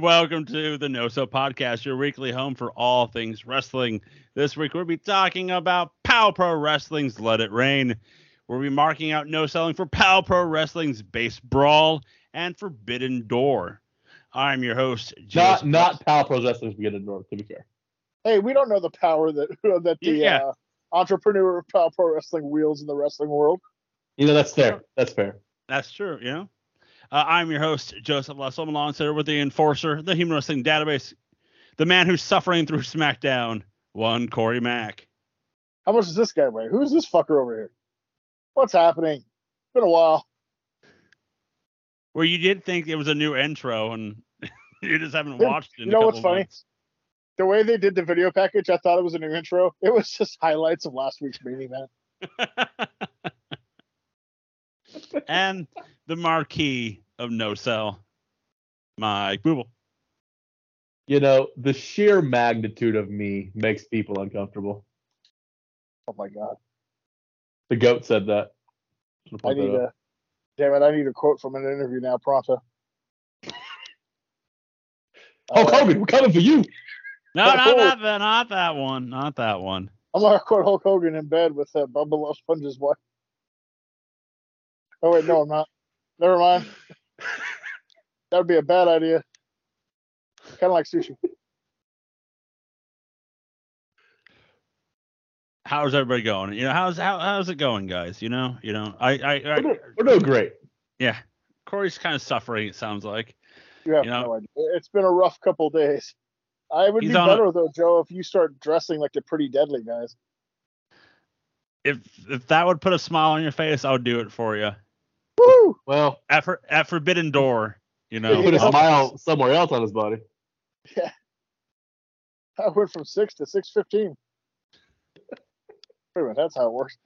and welcome to the No Sell Podcast, your weekly home for all things wrestling. This week we'll be talking about POW Pro Wrestling's Let It Reign. We'll be marking out no selling for POW Pro Wrestling's Base Brawl and Forbidden Door. I'm your host, Not Joseph- not Pal Pro Wrestling's beginning door, to be fair. Hey, we don't know the power that that the Yeah. uh, entrepreneur of Pow Pro Wrestling wields in the wrestling world. You know, that's fair. That's fair. That's true, you know. Uh, I'm your host, Joseph Lessel. I'm alongside with the enforcer, the Human Wrestling Database, the man who's suffering through SmackDown, one Corey Mack. How much does this guy weigh? Who's this fucker over here? What's happening? Been a while. Well, you did think it was a new intro and you just haven't watched it. In you know what's funny? months. The way they did the video package, I thought it was a new intro. It was just highlights of last week's main event. and the marquee of No Sell, Mike Booble. You know, the sheer magnitude of me makes people uncomfortable. Oh my god. The goat said that. I need that a damn it, I need a quote from an interview now, pronto. Hulk Uh, Hogan, we're coming for you. No, But not who- that, that, not that one. Not that one. I'm gonna quote Hulk Hogan in bed with uh, Bubba Love Sponge's wife. Oh wait, no, I'm not. Never mind. That would be a bad idea. Kind of like sushi. How's everybody going? You know, how's how, how's it going, guys? You know, you know, I, I, I We're doing, we're doing great. yeah. Corey's kind of suffering. It sounds like. You have You know- no idea. It's been a rough couple days. I would He's be on a- better though, Joe, if you start dressing like the pretty deadly guys. If if that would put a smile on your face, I would do it for you. Woo! Well, At, for, at Forbidden Door, you know. Yeah, put a smile somewhere else on his body. Yeah. I went from six to six fifteen. Wait a minute, that's how it works.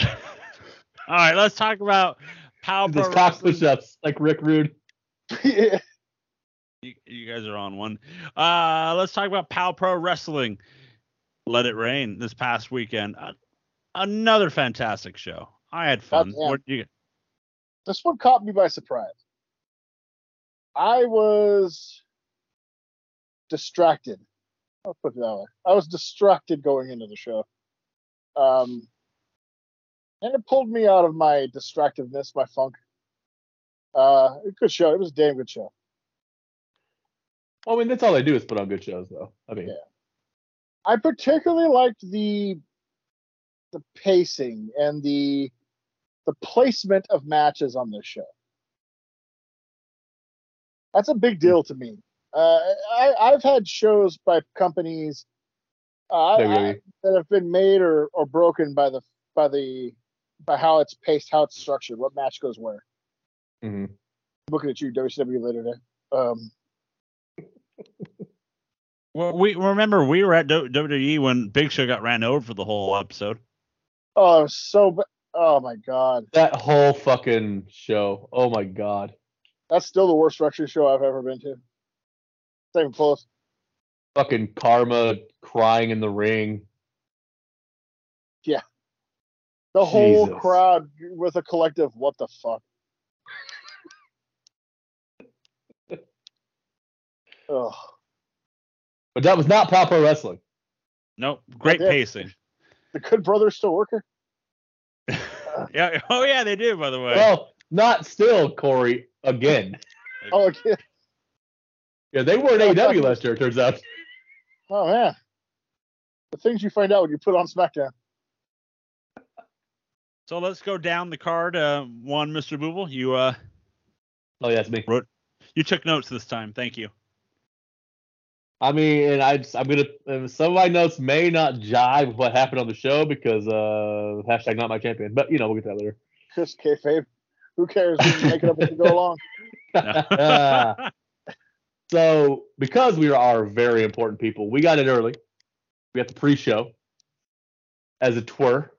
All right, let's talk about Power Those Pro cock Wrestling. push-ups like Rick Rude. yeah. You, you guys are on one. Uh, let's talk about Pal Pro Wrestling. Let It Reign this past weekend. Uh, another fantastic show. I had fun. What you? this one caught me by surprise. I was distracted. I'll put it that way. I was distracted going into the show. Um, and it pulled me out of my distractiveness, my funk. Uh, a good show. It was a damn good show. Well, I mean, that's all they do is put on good shows, though. I mean, Yeah. I particularly liked the the pacing and the the placement of matches on this show. That's a big deal to me. Uh, I, I've had shows by companies uh, I- I- that have been made or, or broken by the by the by how it's paced, how it's structured, what match goes where. mhm. looking at you, WCW later today. Um, Well, we remember we were at WWE when Big Show got ran over for the whole episode. oh, so ba- oh my god, that whole fucking show. Oh my god. that's still the worst wrestling show I've ever been to. It's not even close. Fucking Kharma crying in the ring. Yeah. The whole crowd with a collective, what the fuck? Ugh. But that was not proper wrestling. Nope, great pacing. The Good Brothers still working? Yeah. Oh yeah, they do. By the way. Well, not still, Corey. Again. Oh, okay. Yeah, they weren't AEW last year, it turns out. oh man. The things you find out when you put on SmackDown. so let's go down the card. Uh, one, Mr. Booble, you uh, Oh, yeah, it's me. you took notes this time. Thank you. I mean, and I just, I'm gonna. Some of my notes may not jive with what happened on the show because uh, hashtag not my champion. But you know, we'll get to that later. Just kayfabe. Who cares? We can make it up as we go along. so, because we are very important people, we got it early. We got the pre-show, as it were.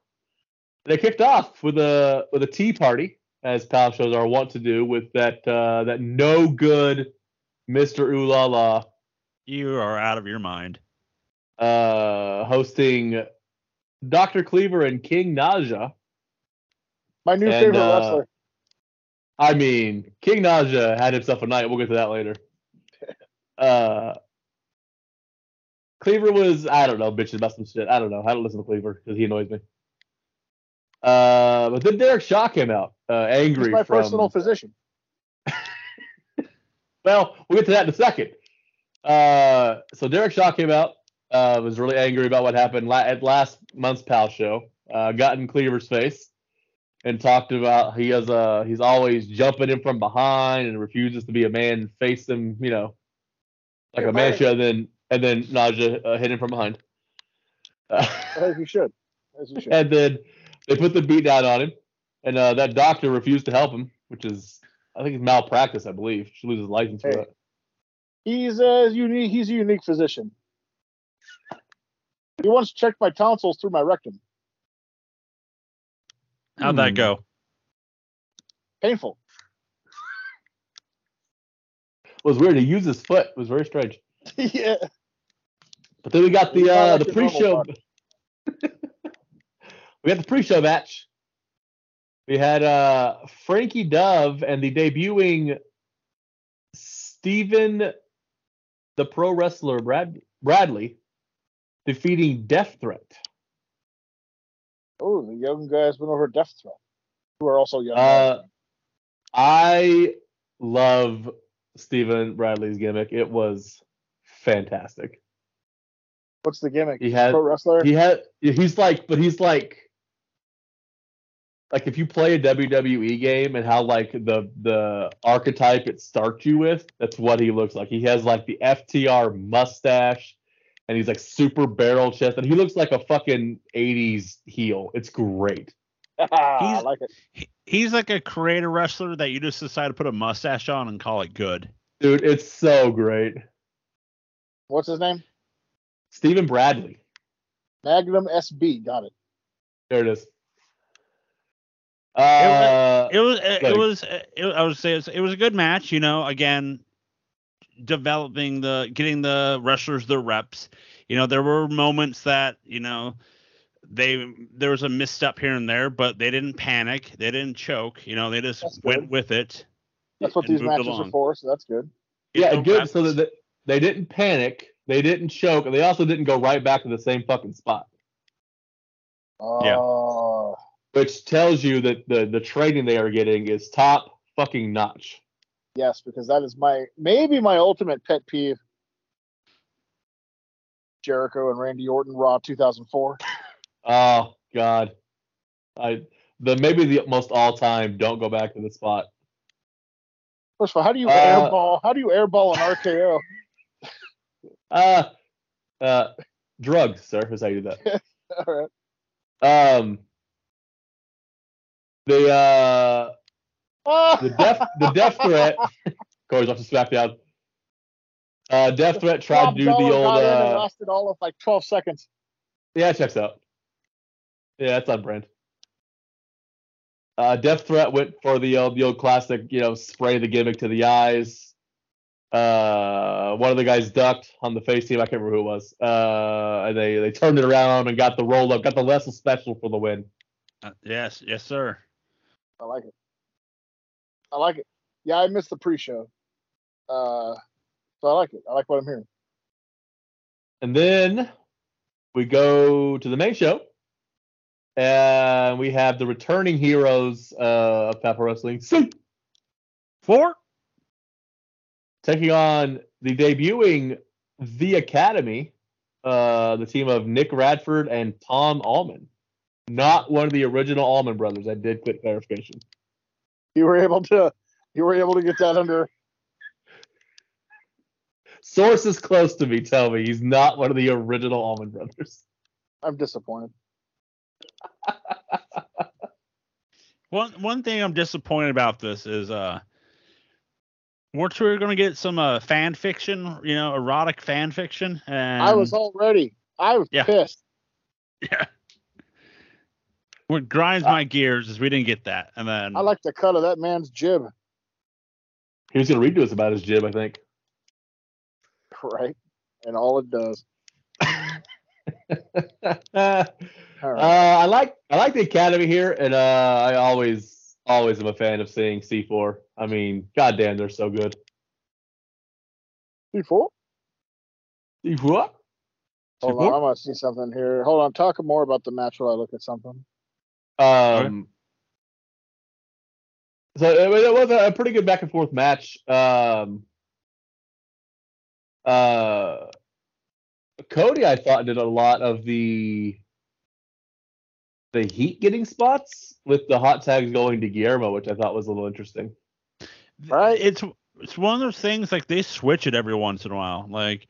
They kicked off with a with a tea party, as pal shows are wont to do, with that uh, that no good Mister Ooh La La you are out of your mind. uh, hosting Dr. Cleaver and King Naja. My new And, favorite uh, wrestler. I mean, King Naja had himself a night. We'll get to that later. Uh, Cleaver was, I don't know, bitching about some shit. I don't know. I don't listen to Cleaver because he annoys me. Uh, but then Derek Shaw came out, uh, angry. He's my from, personal physician. Well, we'll get to that in a second. Uh, so Derek Shaw came out, uh, was really angry about what happened la- at last month's Pal show. Uh, got in Cleaver's face and talked about he has a he's always jumping in from behind and refuses to be a man, face him, you know, like a man should. And then and then Naja uh, hit him from behind. Uh, As you should. As you should. and then they put the beat down on him, and uh, that doctor refused to help him, which is I think it's malpractice. I believe she loses his license for Hey. that. He's a unique. He's a unique physician. He once checked my tonsils through my rectum. How'd that Hmm. go? Painful. It was weird. He used his foot. It was very strange. yeah. But then we got the uh, like the pre-show. we got the pre-show match. We had uh, Frankie Dove and the debuting Steven, the pro wrestler Brad Bradley, defeating Death Threat. Oh, the young guys went over Death Threat, who are also young. Uh. I love Stephen Bradley's gimmick. It was fantastic. What's the gimmick? He had Pro wrestler. he had he's like but he's like like if you play a WWE game and how like the the archetype it starts you with, that's what he looks like. He has like the FTR mustache and he's like super barrel chest and he looks like a fucking 80s heel. It's great. I He's- like it. He, he's like a creator wrestler that you just decide to put a mustache on and call it good. Dude, it's so great. What's his name? Stephen Bradley. Magnum SB. Got it. There it is. Uh, It was it, like- it was it, I would say it was, it was a good match. You know, again, developing the getting the wrestlers their reps. You know, there were moments that you know they there was a misstep here and there, but they didn't panic. They didn't choke. You know, they just went with it. That's what these matches along. are for, so that's good. Get yeah, the good. reps. So that that they didn't panic, they didn't choke, and they also didn't go right back to the same fucking spot. Yeah. Which tells you that the the training they are getting is top fucking notch. yes, because that is my maybe my ultimate pet peeve. Jericho and Randy Orton Raw 2004. Oh God, I the maybe the most all time. Don't go back to the spot. First of all, how do you Uh, airball? How do you airball an RKO? Uh, uh, drugs, sir. Is how you do that. All right. Um, the uh the death the death threat. Corey's off to SmackDown. Uh, death threat tried Rob to do the old. got in and Uh, lasted all of like 12 seconds. yeah, it checks out. Yeah, that's on brand. Uh, death threat went for the old the old classic, you know, spray the gimmick to the eyes. Uh, one of the guys ducked on the face team. I can't remember who it was. Uh, and they they turned it around and got the roll up, got the Wrestle special for the win. Uh, yes, yes, sir. I like it. I like it. Yeah, I missed the pre-show. Uh, so I like it. I like what I'm hearing. And then we go to the main show. And we have the returning heroes uh, of Papa Wrestling Four. taking on the debuting The Academy, uh, the team of Nick Radford and Tom Allman. Not one of the original Allman brothers. I did quick clarification. You were able to. You were able to get that under. Sources close to me tell me he's not one of the original Allman brothers. I'm disappointed. One one thing I'm disappointed about this is uh weren't we going to get some uh, fan fiction, you know, erotic fan fiction? And I was already. I was Yeah. pissed. yeah. What grinds my gears is we didn't get that, and then I like the cut of that man's jib. He was going to read to us about his jib, I think. Right. And all it does. Uh, I like I like the academy here, and uh, I always always am a fan of seeing C4. I mean, goddamn, they're so good. C4? C4? Hold on, I want to see something here. Hold on, talk more about the match while I look at something. Um, so it, it was a pretty good back and forth match. Um, uh, Cody, I thought, did a lot of the the heat getting spots with the hot tags going to Guillermo, which I thought was a little interesting. Right. It's it's one of those things like they switch it every once in a while. Like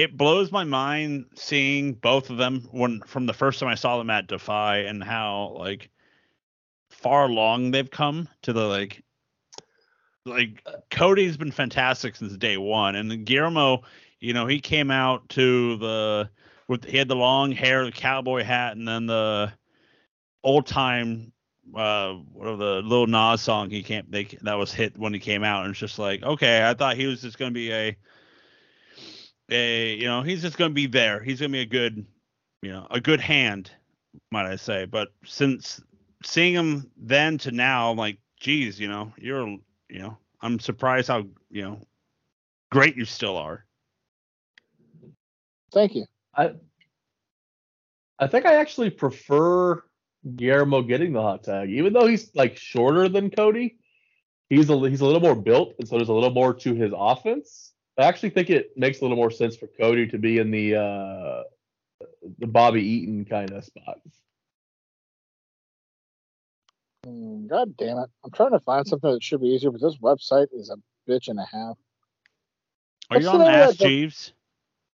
it blows my mind seeing both of them when from the first time I saw them at Defy and how like far along they've come to the like like Cody's been fantastic since day one, and Guillermo, you know, he came out to the with he had the long hair, the cowboy hat, and then the old time uh whatever the Lil Nas song he they that was hit when he came out, and it's just like okay, I thought he was just gonna be a a you know he's just gonna be there, he's gonna be a good you know a good hand, might I say, but since seeing him then to now, I'm like, geez, you know, you're, you know, I'm surprised how, you know, great you still are. Thank you. I, I think I actually prefer Guillermo getting the hot tag, even though he's like shorter than Cody. He's a he's a little more built, and so there's a little more to his offense. I actually think it makes a little more sense for Cody to be in the uh, the Bobby Eaton kind of spot. Mm, God damn it. I'm trying to find something that should be easier, but this website is a bitch and a half. Are what's you on Ask Jeeves?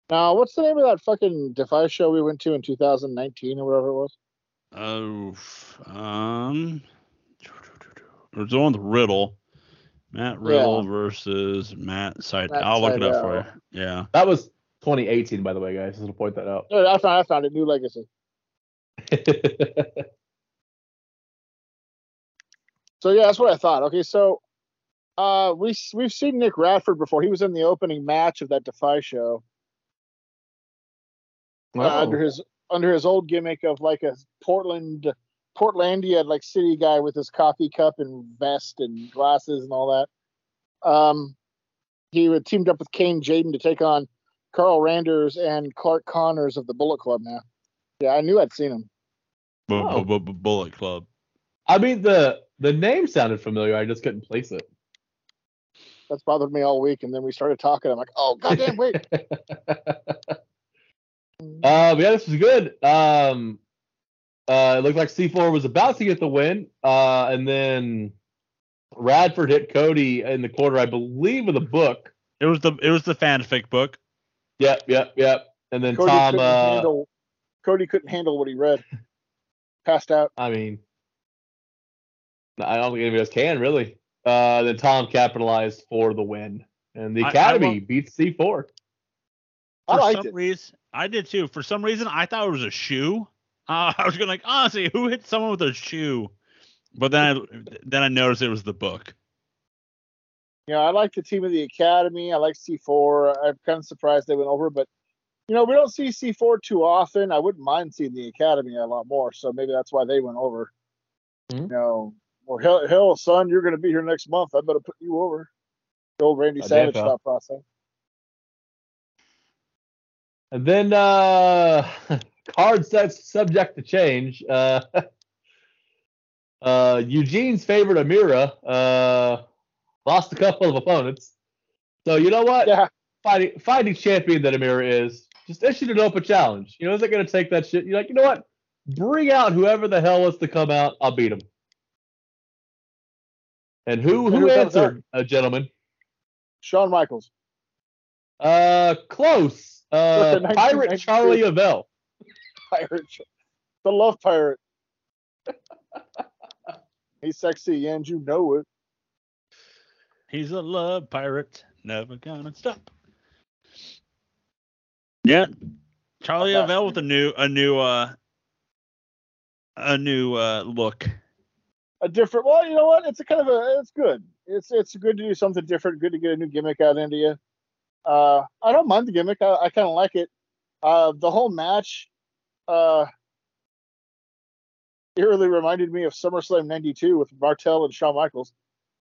No, what's the name of that fucking Defy show we went to in 2019 or whatever it was? Oh, um, it was on with Riddle. Matt Riddle yeah. versus Matt Sydal. I'll look it up for you. Yeah. That was 2018, by the way, guys. Just to point that out. I found I found it. New Legacy. So yeah, that's what I thought. Okay, so uh, we we've seen Nick Radford before. He was in the opening match of that Defy show. Uh, under his under his old gimmick of like a Portland Portlandia like city guy with his coffee cup and vest and glasses and all that. Um, he would teamed up with Kane Jaden to take on Carl Randers and Clark Connors of the Bullet Club. Now, yeah, I knew I'd seen him. Bullet Club. I mean the the name sounded familiar. I just couldn't place it. That's bothered me all week, and then we started talking. I'm like, oh goddamn, wait. uh, yeah, this was good. Um, uh, it looked like C4 was about to get the win, uh, and then Radford hit Cody in the quarter, I believe, with a book. It was the it was the fanfic book. Yep, yep, yep. And then Cody Tom. Couldn't uh, handle, Cody couldn't handle what he read. Passed out. I mean, I don't think any of us can really. Uh, then Tom capitalized for the win, and the Academy I, I beats C4. For I some it. reason, I did too. For some reason, I thought it was a shoe. Uh, I was gonna like, honestly, who hit someone with a shoe? But then, I, then I noticed it was the book. Yeah, I like the team of the Academy. I like C4. I'm kind of surprised they went over, but you know, we don't see C4 too often. I wouldn't mind seeing the Academy a lot more, so maybe that's why they went over. Mm-hmm. You know, well, hell, hell, son, you're going to be here next month. I better put you over. The old Randy I Savage thought process. And then uh, card sets subject to change. Uh, uh, Eugene's favorite Amira uh, lost a couple of opponents. So you know what? Yeah. Fighting fighting champion that Amira is, just issued an open challenge. You know, is it going to take that shit? You're like, you know what? Bring out whoever the hell wants to come out. I'll beat him. And who who answered, uh, gentlemen? Shawn Michaels. Uh, close. Uh, Pirate Charlie Avell. Pirate, the love pirate. He's sexy and you know it. He's a love pirate, never gonna stop. Yeah, Charlie Avell with a new a new uh a new uh look a different. Well, you know what? It's a kind of a. It's good. It's it's good to do something different. Good to get a new gimmick out into you. Uh, I don't mind the gimmick. I, I kind of like it. Uh, the whole match. Uh, eerily reminded me of SummerSlam '92 with Martel and Shawn Michaels,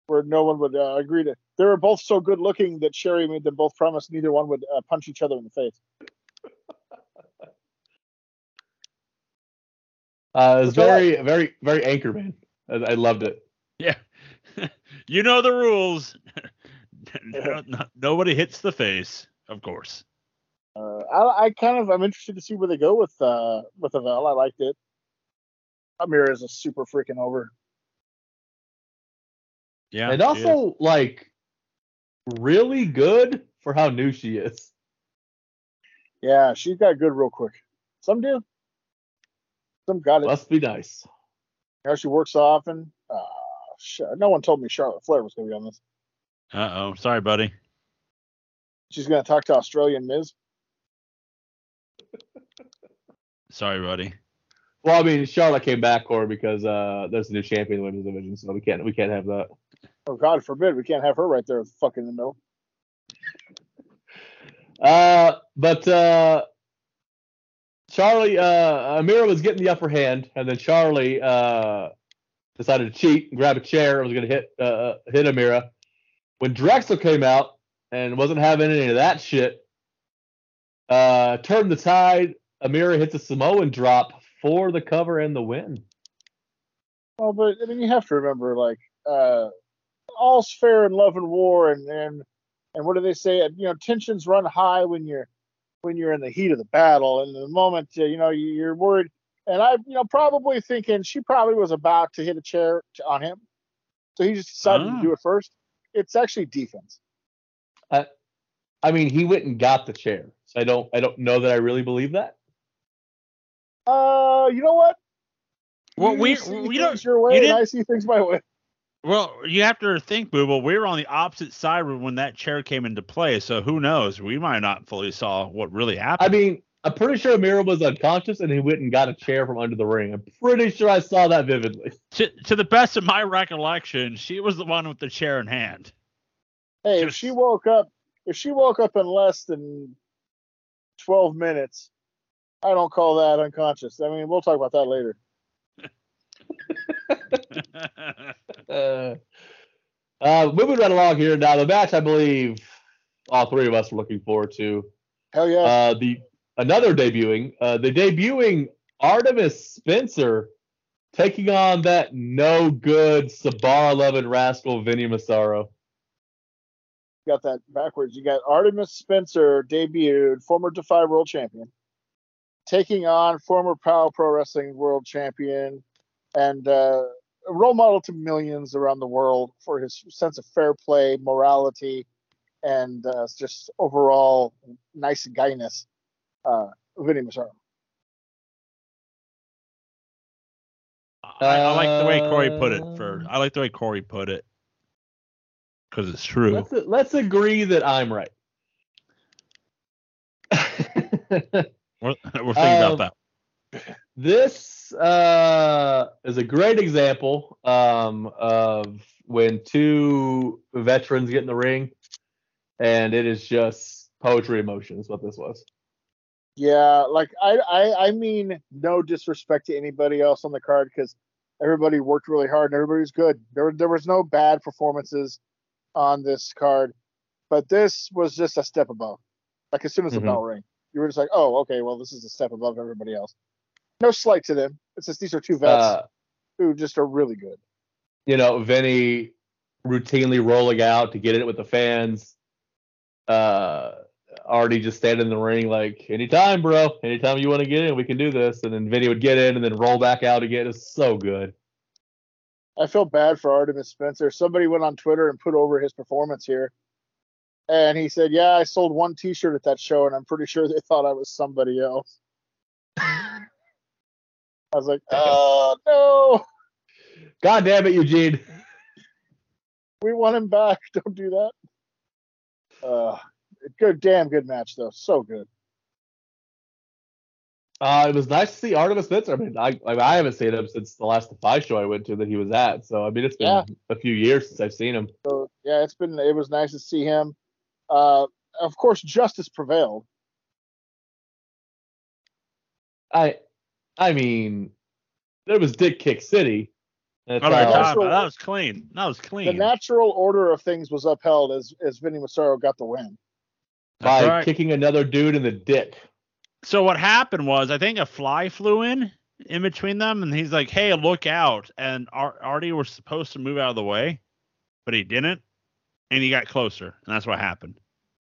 where no one would uh, agree to. They were both so good looking that Sherri made them both promise neither one would uh, punch each other in the face. Uh, it was very, very, very Anchorman. I, I loved it. Yeah. you know the rules. No- no- nobody hits the face, of course. Uh, I, I kind of I'm interested to see where they go with uh with Avel. I liked it. Amira is a super freaking over. Yeah. and she also, like, really good for how new she is. Yeah, she's got good real quick. Some do. Some got it. Must be nice. You know, she works often. Uh, sh- no one told me Charlotte Flair was going to be on this. Uh-oh. Sorry, buddy. She's going to talk to Australian Miz. Sorry, buddy. Well, I mean, Charlotte came back, Corey, because uh, there's a new champion in the women's division, so we can't we can't have that. Oh God forbid we can't have her right there, fucking in the middle. Uh, but uh, Charlie, uh, Amira was getting the upper hand, and then Charlie uh, decided to cheat and grab a chair and was going to hit uh, hit Amira. When Drexel came out and wasn't having any of that shit, uh, turned the tide. Amira hits a Samoan drop for the cover and the win. Well, but I mean, you have to remember, like, uh, all's fair in love and war, and and and what do they say? You know, tensions run high when you're when you're in the heat of the battle, and the moment uh, you know you- you're worried. And I, you know, probably thinking she probably was about to hit a chair to, on him, so he just decided Ah. to do it first. It's actually defense. I, I mean, he went and got the chair, so I don't I don't know that I really believe that. Uh, you know what? Well, you we see we don't. things your way, you didn't- I see things my way. Well, you have to think, Booble. We were on the opposite side when that chair came into play, so who knows? We might not fully saw what really happened. I mean, I'm pretty sure Amira was unconscious and he went and got a chair from under the ring. I'm pretty sure I saw that vividly. to, to the best of my recollection, she was the one with the chair in hand. Hey, if she woke up, if she woke up in less than twelve minutes, I don't call that unconscious. I mean, we'll talk about that later. Uh, uh, moving right along here now, the match I believe all three of us are looking forward to. Hell yeah! Uh, the another debuting, uh, the debuting Artemis Spencer taking on that no good Sabara 11 rascal Vinny Massaro. got that backwards. You got Artemis Spencer debuted, former Defy World Champion, taking on former Power Pro Wrestling World Champion, and uh, a role model to millions around the world for his sense of fair play, morality, and uh, just overall nice guyness. Uh, Vinny Massaro. I, I like the way Corey put it. For I like the way Corey put it because it's true. Let's let's agree that I'm right. We're, we're thinking Um, about that. this uh, is a great example um, of when two veterans get in the ring, and it is just poetry emotion. Is what this was. Yeah, like I, I, I mean, no disrespect to anybody else on the card because everybody worked really hard and everybody was good. There, there was no bad performances on this card, but this was just a step above. Like as soon as the Mhm. bell rang, you were just like, oh, okay, well, this is a step above everybody else. No slight to them. It's just these are two vets Uh, who just are really good. you know, Vinny routinely rolling out to get in it with the fans. Uh, already just standing in the ring like, anytime, bro. Anytime you want to get in, we can do this. And then Vinny would get in and then roll back out again. It's so good. I feel bad for Artemis Spencer. Somebody went on Twitter and put over his performance here. And he said, Yeah, I sold one t shirt at that show, and I'm pretty sure they thought I was somebody else. I was like, Oh, no. God damn it, Eugene. We want him back. Don't do that. Uh, good, damn good match, though. So good. Uh, it was nice to see Artemis Spencer. I mean, I, I I haven't seen him since the last Defy show I went to that he was at. So I mean, it's been Yeah. a few years since I've seen him. So, yeah, it's been, it was nice to see him. Uh, of course, justice prevailed. I I mean, There was Dick Kick City. That's All right. Natural- That was clean. That was clean. The clean. natural order of things was upheld as as Vinny Massaro got the win. That's by right. kicking another dude in the dick. So what happened was, I think a fly flew in in between them, and he's like, "Hey, look out!" And Ar- Artie was supposed to move out of the way, but he didn't, and he got closer, and that's what happened.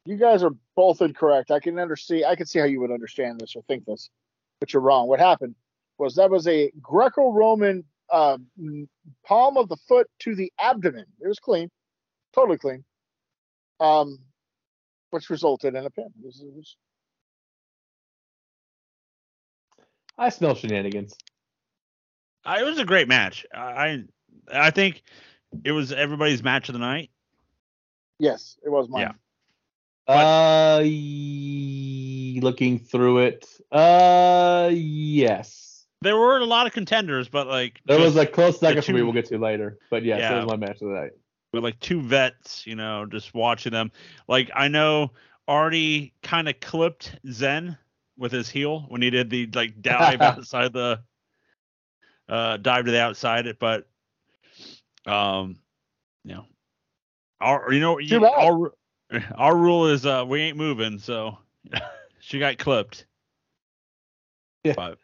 You guys are both incorrect. I can understand. I can see how you would understand this or think this, but you're wrong. What happened was that was a Greco-Roman uh, palm of the foot to the abdomen. It was clean, totally clean, um, which resulted in a pin. It was- it was- I smell shenanigans. Uh, it was a great match. I I I think it was everybody's match of the night. Yes, it was mine. Yeah. Uh, looking through it. Uh, yes. There were a lot of contenders, but like There was just a close second for me. We'll get to later, but yes, Yeah. that was my match of the night. with like two vets, you know, just watching them. Like I know Artie kind of clipped Zen with his heel when he did the like dive outside the uh dive to the outside it, but um you know our you know you, our our rule is uh we ain't moving, so she got clipped. Yeah. But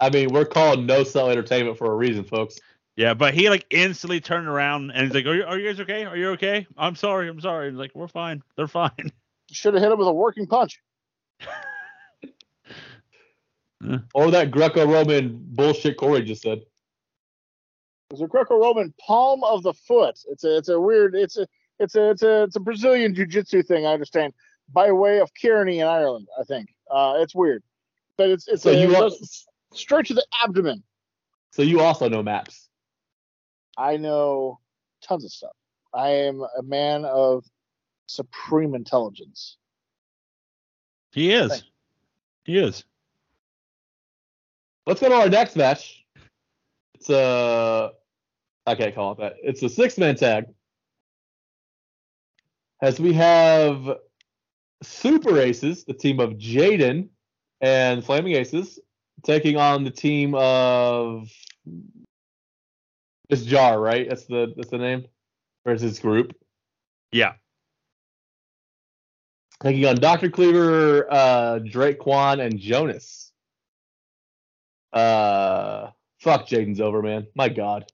I mean, we're called No Sell Entertainment for a reason, folks. yeah, but he like instantly turned around and he's like, "Are you, are you guys okay? Are you okay? I'm sorry, I'm sorry." He's like, "We're fine. They're fine." Should have hit him with a working punch. Or that Greco-Roman bullshit Corey just said. It was a Greco-Roman palm of the foot. It's a it's a weird it's a it's a it's a it's a Brazilian jiu-jitsu thing. I understand by way of Kearney in Ireland. I think uh, it's weird, but it's it's So a, you it are- goes straight to the abdomen. So you also know maps. I know tons of stuff. I am a man of supreme intelligence. He is. He is. Let's go to our next match. It's a I can't call it that. It's a six man tag. As we have Super Aces, the team of Jaden and Flaming Aces, taking on the team of it's Jar, right? That's the that's the name. Versus group. Yeah. Taking on Dr. Cleaver, uh, Drake Quan, and Jonas. Uh, fuck, Jaden's over, man. My God.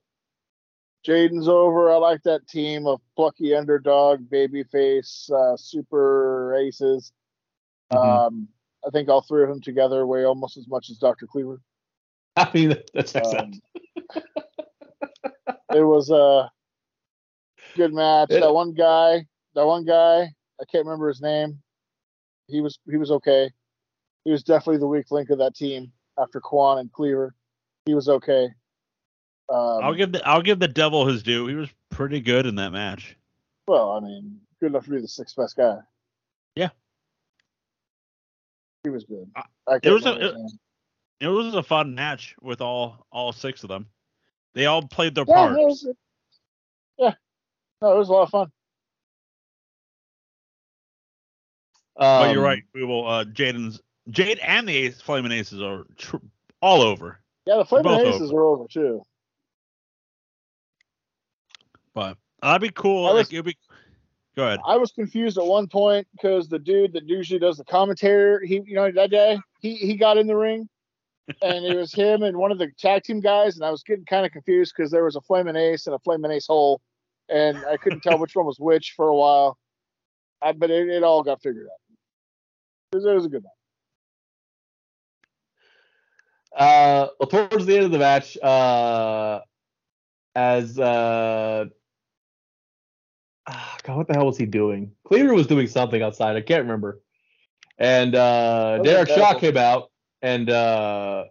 Jaden's over. I like that team of plucky underdog, babyface, uh, super aces. Mhm. Um, I think all three of them together weigh almost as much as Dr. Cleaver. I mean, that checks out. Um, it was a good match. It- that one guy, that one guy, I can't remember his name. He was he was okay. He was definitely the weak link of that team after Quan and Cleaver. He was okay. Um, I'll give the I'll give the devil his due. He was pretty good in that match. Well, I mean, good enough to be the sixth best guy. Yeah. He was good. I it was a-. It was a fun match with all all six of them. They all played their yeah, parts. it was, yeah. No, it was a lot of fun. but you're Um, right. We will. Uh, Jaden's Jade and the Ace, Flaming Aces are tr- all over. Yeah, the Flaming Aces over. are over too. But that'd be cool. I was- like, it'd be. Go ahead. I was confused at one point because the dude that usually does the commentary, he, you know, that day he he got in the ring, and it was him and one of the tag team guys, and I was getting kind of confused because there was a Flaming Ace and a Flaming Ace hole, and I couldn't tell which one was which for a while. I, but it, it all got figured out. It was, it was a good match. Uh, well, towards the end of the match, uh, as uh, ah, God, what the hell was he doing? Cleaver was doing something outside. I can't remember. And uh, That Derek Shaw came out and uh,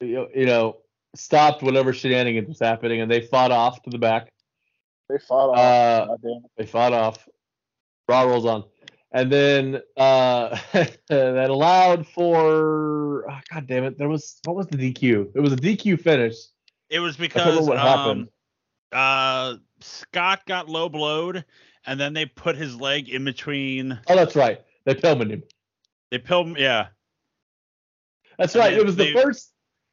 you know, you know stopped whatever shenanigans was happening, and they fought off to the back. They fought off. Uh, God damn it. They fought off. Raw rolls on. And then uh, that allowed for oh, God damn it. There was what was the DQ? It was a DQ finish. It was because what um, happened. uh, Scott got low blowed, and then they put his leg in between. Oh, that's right. They Pillmaned him. They pilled. Yeah, That's And right. then It was the first.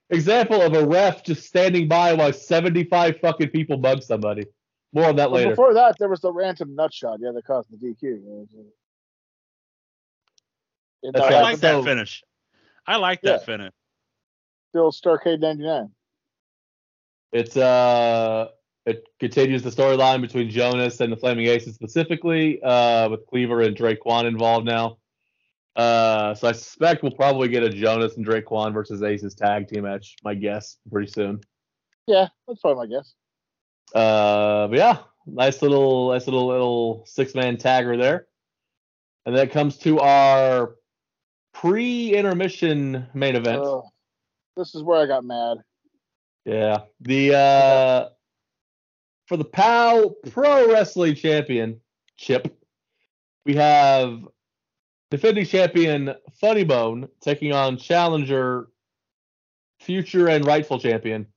example of a ref just standing by while 75 fucking people bug somebody. More on that later. before that, there was the random nut shot. Yeah, that caused the DQ. In That's I right. like that finish. I like that Yeah. finish. Still Starcade 99. It's uh it continues the storyline between Jonas and the Flaming Aces specifically, uh, with Cleaver and Drake Quan involved now. Uh, so I suspect we'll probably get a Jonas and Drake Quan versus Aces tag team match, my guess, pretty soon. Yeah, that's probably my guess. Uh, but yeah, nice little, nice little, little six man tagger there. And then it comes to our pre intermission main event. This is where I got mad. Yeah. The uh for the PAL Pro Wrestling Championship, we have defending champion Funny Bone taking on challenger, future and rightful champion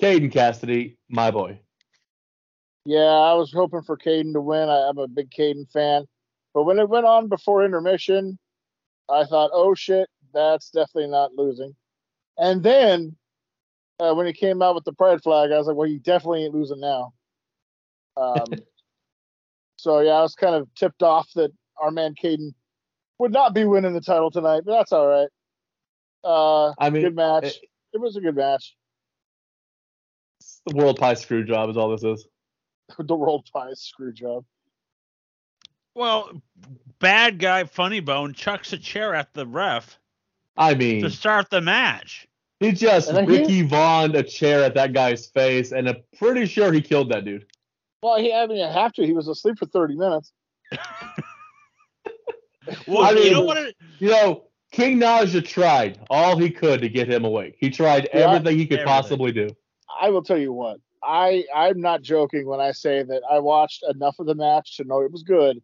Caden Cassidy, my boy. Yeah, I was hoping for Caden to win. I, I'm a big Caden fan. But when it went on before intermission, I thought, oh shit, that's definitely not losing. And then uh, when he came out with the pride flag, I was like, well, he definitely ain't losing now. Um, so yeah, I was kind of tipped off that our man Caden would not be winning the title tonight, but that's all right. Uh, I mean, good match. it- It was a good match. the world pie screw job is all this is. the world pie screw job. Well, bad guy Funny Bone chucks a chair at the ref I mean, to start the match. he just And then he- Ricky Vaughn a chair at that guy's face, and I'm pretty sure he killed that dude. Well, he I mean, I have to. He was asleep for 30 minutes. Well, I you know what? It, You know, King Naja tried all he could to get him awake. He tried Yeah, everything he could everything. possibly do. I will tell you what. I I'm not joking when I say that I watched enough of the match to know it was good,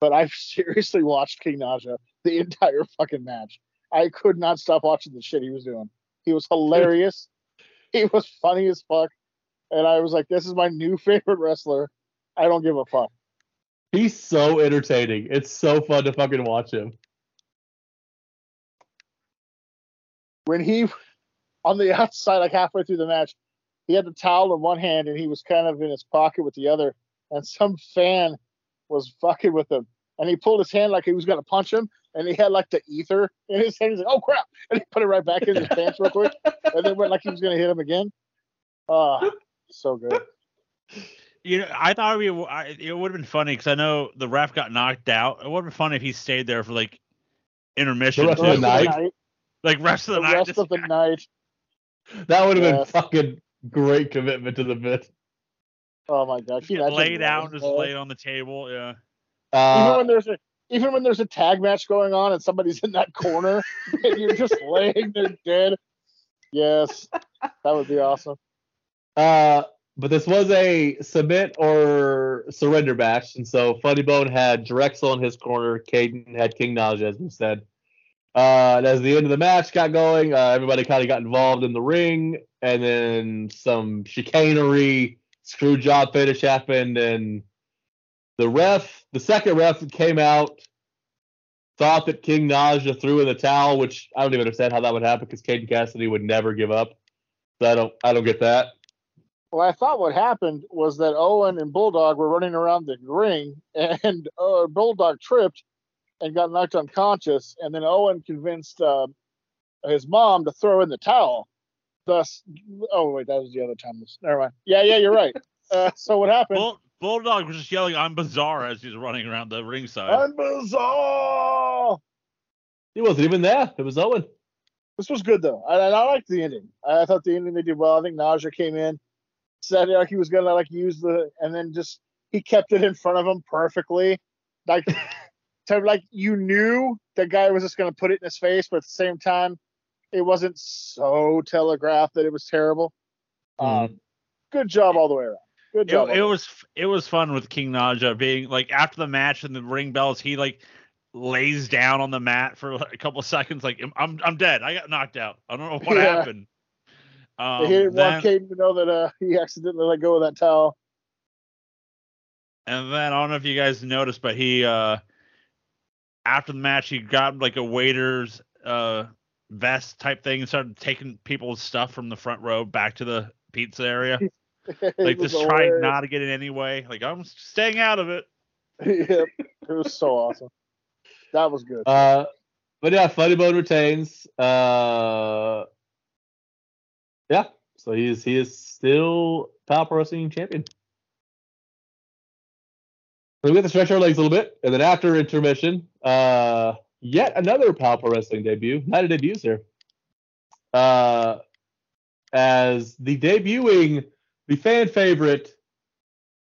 but I seriously watched King Naja the entire fucking match. I could not stop watching the shit he was doing. He was hilarious. he was funny as fuck, and I was like, "This is my new favorite wrestler." I don't give a fuck. He's so entertaining. It's so fun to fucking watch him. when he on the outside, like halfway through the match, he had the towel in one hand and he was kind of in his pocket with the other, and some fan was fucking with him, and he pulled his hand like he was gonna punch him, and he had like the ether in his hand. He's like, "Oh crap!" and he put it right back in his pants real quick, and then went like he was gonna hit him again. Ah, so good. you know, I thought it'd be, I, it would have been funny because I know the ref got knocked out. It would have been funny if he stayed there for like intermission, The rest The of the rest like, night, like rest of the the night. rest of the night. That would have been fucking great commitment to the bit. Oh my god, Can you get imagine laid out, just there? laid on the table. Yeah. even Uh, when there's a even when there's a tag match going on and somebody's in that corner and you're just laying there dead. Yes, that would be awesome. Uh, but this was a submit or surrender match, and so Funny Bone had Drexel in his corner. Caden had King Naja, as we said. Uh, and as the end of the match got going, uh, everybody kind of got involved in the ring, and then some chicanery, screw job finish happened, and the ref, the second ref came out, thought that King Naja threw in the towel, which I don't even understand how that would happen because Caden Cassidy would never give up. So I don't, I don't get that. Well, I thought what happened was that Owen and Bulldog were running around the ring, and uh, Bulldog tripped and got knocked unconscious, and then Owen convinced uh, his mom to throw in the towel. Thus, oh wait, that was the other time. Never mind. Yeah, yeah, you're right. Uh, so what happened? Bull, Bulldog was just yelling, "I'm bizarre" as he's running around the ringside. I'm bizarre. He wasn't even there. It was Owen. This was good though, and, and I liked the ending. I, I thought the ending they did well. I think Naja came in, said like he was gonna like use the, and then just he kept it in front of him perfectly, like to like you knew the guy was just gonna put it in his face, but at the same time, it wasn't so telegraphed that it was terrible. Um, good job all the way around. Good job. all it was it was fun with King Naja being like after the match and the ring bells, he like lays down on the mat for a couple seconds, like I'm I'm dead. I got knocked out. I don't know what Yeah. happened. Um, he didn't then, want Caden to know that uh, he accidentally let go of that towel. and then I don't know if you guys noticed, but he uh after the match he got like a waiter's uh vest type thing and started taking people's stuff from the front row back to the pizza area. Like was just trying not to get in any way. Like I'm staying out of it. yep. It was so awesome. That was good. Uh, but yeah, Funny Bone retains. Uh, yeah, so he is he is still Power Wrestling champion. So we get to stretch our legs a little bit, and then after intermission, uh, yet another Power Wrestling debut. Night of debuts here. Uh, as the debuting, the fan favorite,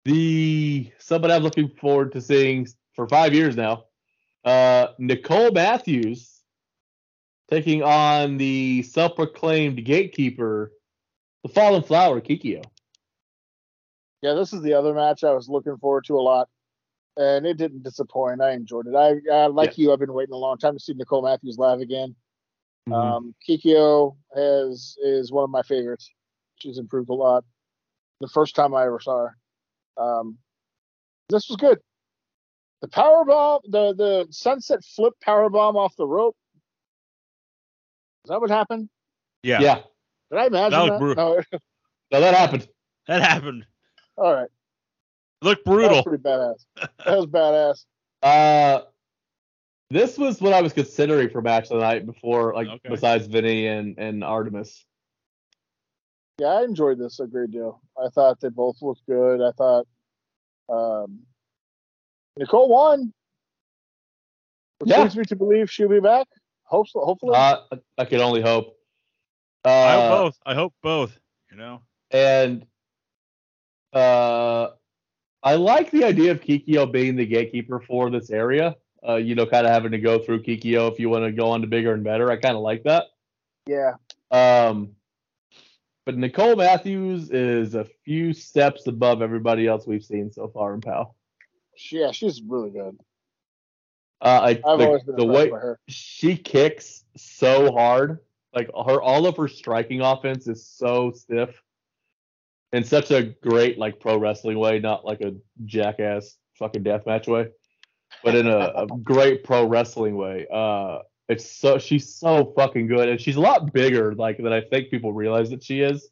the somebody I'm looking forward to seeing for five years now, uh, Nicole Matthews taking on the self-proclaimed gatekeeper, the Fallen Flower, Kikyo. Yeah, this is the other match I was looking forward to a lot, and it didn't disappoint. I enjoyed it. I, I like you. I've been waiting a long time to see Nicole Matthews live again. Mm-hmm. Um, Kikyo has is one of my favorites. She's improved a lot. The first time I ever saw her, um, this was good. The power bomb, the the sunset flip power bomb off the rope. Is that what happened? Yeah. yeah, Did I imagine That was that? brutal. No. no, that happened. That happened. All right. Looked That was brutal. pretty badass. That was badass. Uh, this was what I was considering for match of the night before, like Okay. besides Vinny and and Artemis. Yeah, I enjoyed this a great deal. I thought they both looked good. I thought um, Nicole won. Which Yeah. leads me to believe she'll be back. Hope so, hopefully. Uh, I can only hope. Uh, I hope both. I hope both. You know. and uh, I like the idea of Kikyo being the gatekeeper for this area. Uh, you know, kind of having to go through Kikyo if you want to go on to bigger and better. I kind of like that. yeah. Um, but Nicole Matthews is a few steps above everybody else we've seen so far in PAL. Yeah, she's really good. Uh, I, I've the, the way she kicks so hard, like her all of her striking offense is so stiff, in such a great like pro wrestling way, not like a jackass fucking deathmatch way, but in a, a great pro wrestling way. Uh, it's so she's so fucking good, and she's a lot bigger like than I think people realize that she is.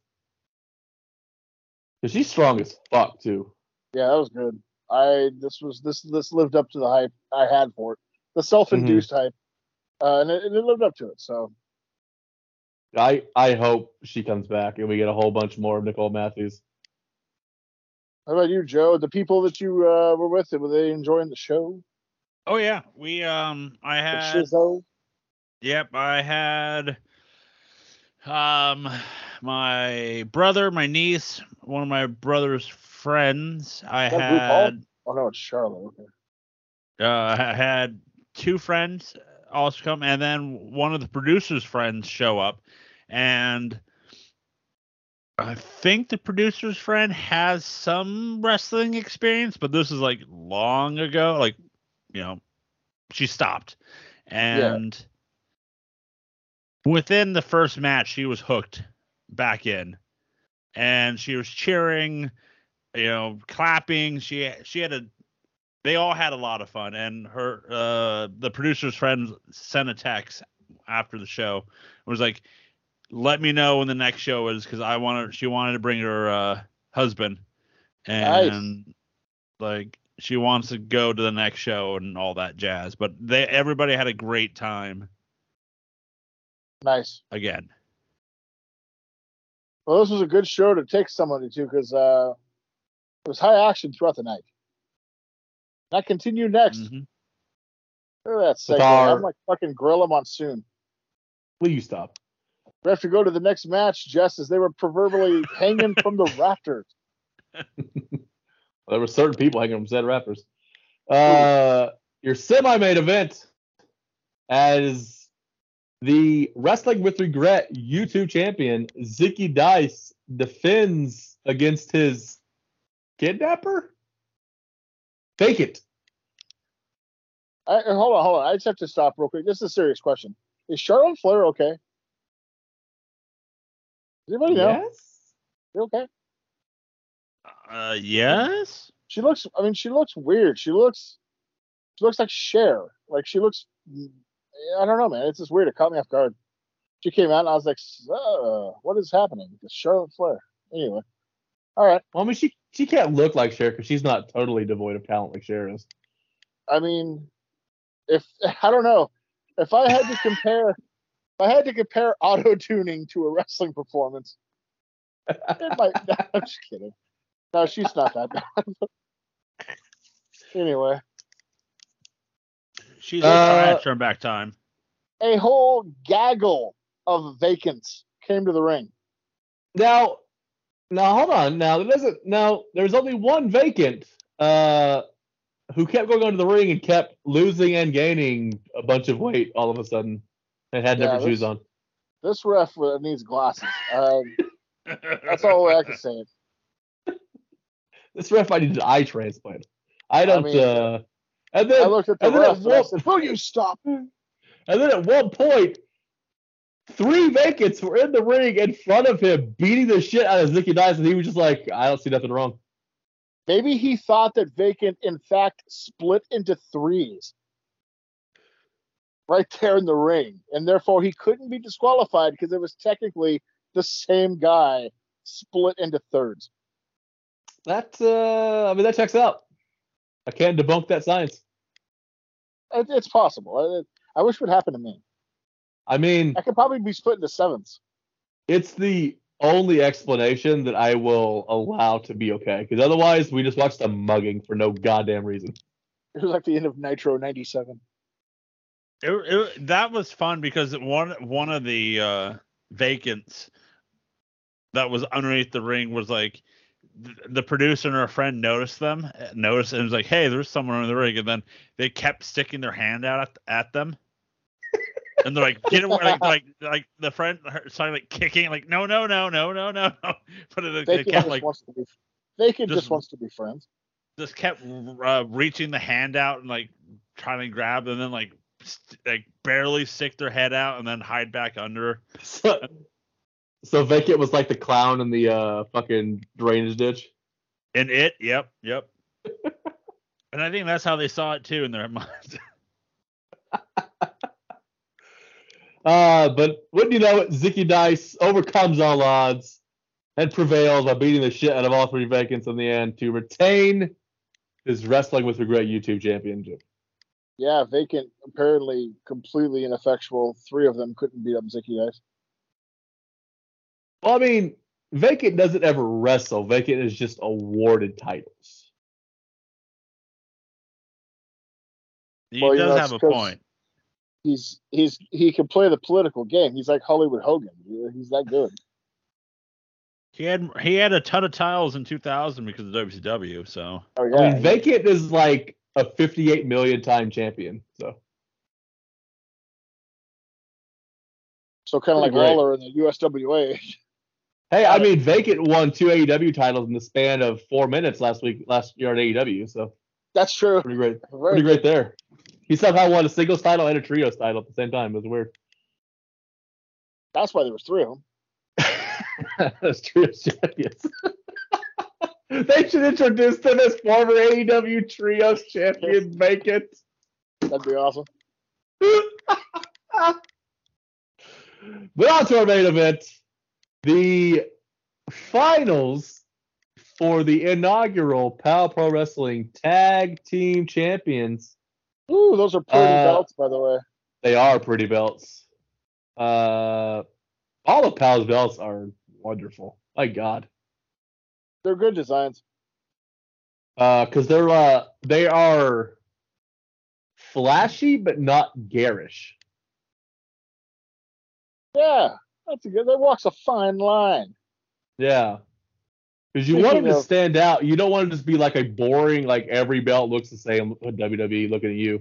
Cause she's strong as fuck too. Yeah, that was good. I this was this this lived up to the hype I had for it. The self-induced hype, uh, and it, and it lived up to it. So I I hope she comes back and we get a whole bunch more of Nicole Matthews. how about you, Joe? The people that you uh, were with, were they enjoying the show? Oh yeah. We um. I The had. shizzo? Yep, I had um my brother, my niece, one of my brother's friends. I Is that RuPaul? had Oh no, it's Charlotte. Okay. uh I had two friends also come and then one of the producers' friends show up and I think the producer's friend has some wrestling experience, but this is like long ago. Like, you know, she stopped. And within the first match, she was hooked back in. And she was cheering, you know, clapping. She she had a they all had a lot of fun. And her uh the producer's friend sent a text after the show. It was like, let me know when the next show is because I wanted she wanted to bring her uh husband and like she wants to go to the next show and all that jazz but they everybody had a great time Nice. again Well, this was a good show to take somebody to because uh, it was high action throughout the night. I continue next. Mhm. Look at that segue. our- I'm like fucking Gorilla Monsoon. You stop? We have to go to the next match, just as they were proverbially hanging from the rafters. There were certain people hanging from said rappers. Uh, your semi-main event as the Wrestling with Regret YouTube champion Zicky Dice defends against his kidnapper. Fake it. I, I- hold on, hold on. I just have to stop real quick. This is a serious question. Is Charlotte Flair okay? Does anybody know? Yes. You okay? uh yes She looks. I mean, she looks weird. She looks. She looks like Cher. Like she looks. I don't know, man. It's just weird. It caught me off guard. She came out and I was like, uh, what is happening? It's Charlotte Flair. Anyway. All right. Well, I mean, she she can't look like Cher because she's not totally devoid of talent like Cher is. I mean, if I don't know, if I had to compare, if I had to compare auto tuning to a wrestling performance, it might. I'm just kidding. No, she's not that bad. anyway, She's Uh, trying to turn back time. a whole gaggle of vacants came to the ring. Now, now hold on. Now there doesn't. Now there's only one vacant. Uh, who kept going onto the ring and kept losing and gaining a bunch of weight all of a sudden, and had Yeah, different shoes on. This ref uh, needs glasses. Um, that's all I can say. This ref might need an eye transplant. I don't. mean, uh, and then I looked at the and then ref I one- said, "Will you stop?" And then at one point, three vacants were in the ring in front of him, beating the shit out of Zicky Dice, and he was just like, I don't see nothing wrong. Maybe he thought that vacant, in fact, split into threes right there in the ring, and therefore he couldn't be disqualified because it was technically the same guy split into thirds. That uh I mean that checks out. I can't debunk that science. It, it's possible. I, I wish it would happen to me. I mean, I could probably be split into sevens. it's the only explanation that I will allow to be okay. Because otherwise we just watched a mugging for no goddamn reason. It was like the end of Nitro '97. It, it, that was fun because one one of the uh, vacants that was underneath the ring was like th- the producer and her friend noticed them, noticed and was like, "Hey, there's someone in the ring," and then they kept sticking their hand out at, at them. And they're like, get away, like, like, like the friend started like kicking, like, no, no, no, no, no, no, no. But it, they Vacant kept like, wants to be. Vacant just- just wants to be friends. just kept uh, reaching the hand out and like trying to grab, and then like, st- like barely stick their head out and then hide back under. So, so Vacant was like the clown in the uh fucking drainage ditch. In it, yep, yep. and I think that's how they saw it too in their minds. Uh, but wouldn't you know it, Zicky Dice overcomes all odds and prevails by beating the shit out of all three vacants in the end to retain his Wrestling with Regret YouTube championship. Yeah, vacant apparently completely ineffectual. Three of them couldn't beat up Zicky Dice. Well, I mean, Vacant doesn't ever wrestle. Vacant is just awarded titles. He Well, you does know, have a point. He's he's he can play the political game. He's like Hollywood Hogan. He's that good. He had he had a ton of titles in 2000 because of WCW. So Oh I mean, Vacant is like a 58 million time champion. So so kind of like pretty great. Lawler in the USWA. hey, I mean, Vacant won two AEW titles in the span of four minutes last week, last year on AEW. So That's true. pretty great, Very pretty great there. He somehow won a singles title and a trios title at the same time. It was weird. That's why there was three of them. That's trios champions. they should introduce them as former AEW trios champion Make it. That'd be awesome. but on to our main event, the finals for the inaugural PAL Pro Wrestling Tag Team Champions. Ooh, those are pretty Uh, belts, by the way. They are pretty belts. Uh, all of PAL's belts are wonderful. My God, They're good designs. Uh, because they're uh, they are flashy but not garish. Yeah, that's a good. That walks a fine line. Yeah. Because you want them Speaking to stand out. You don't want them to just be like a boring, like every belt looks the same with WWE looking at you.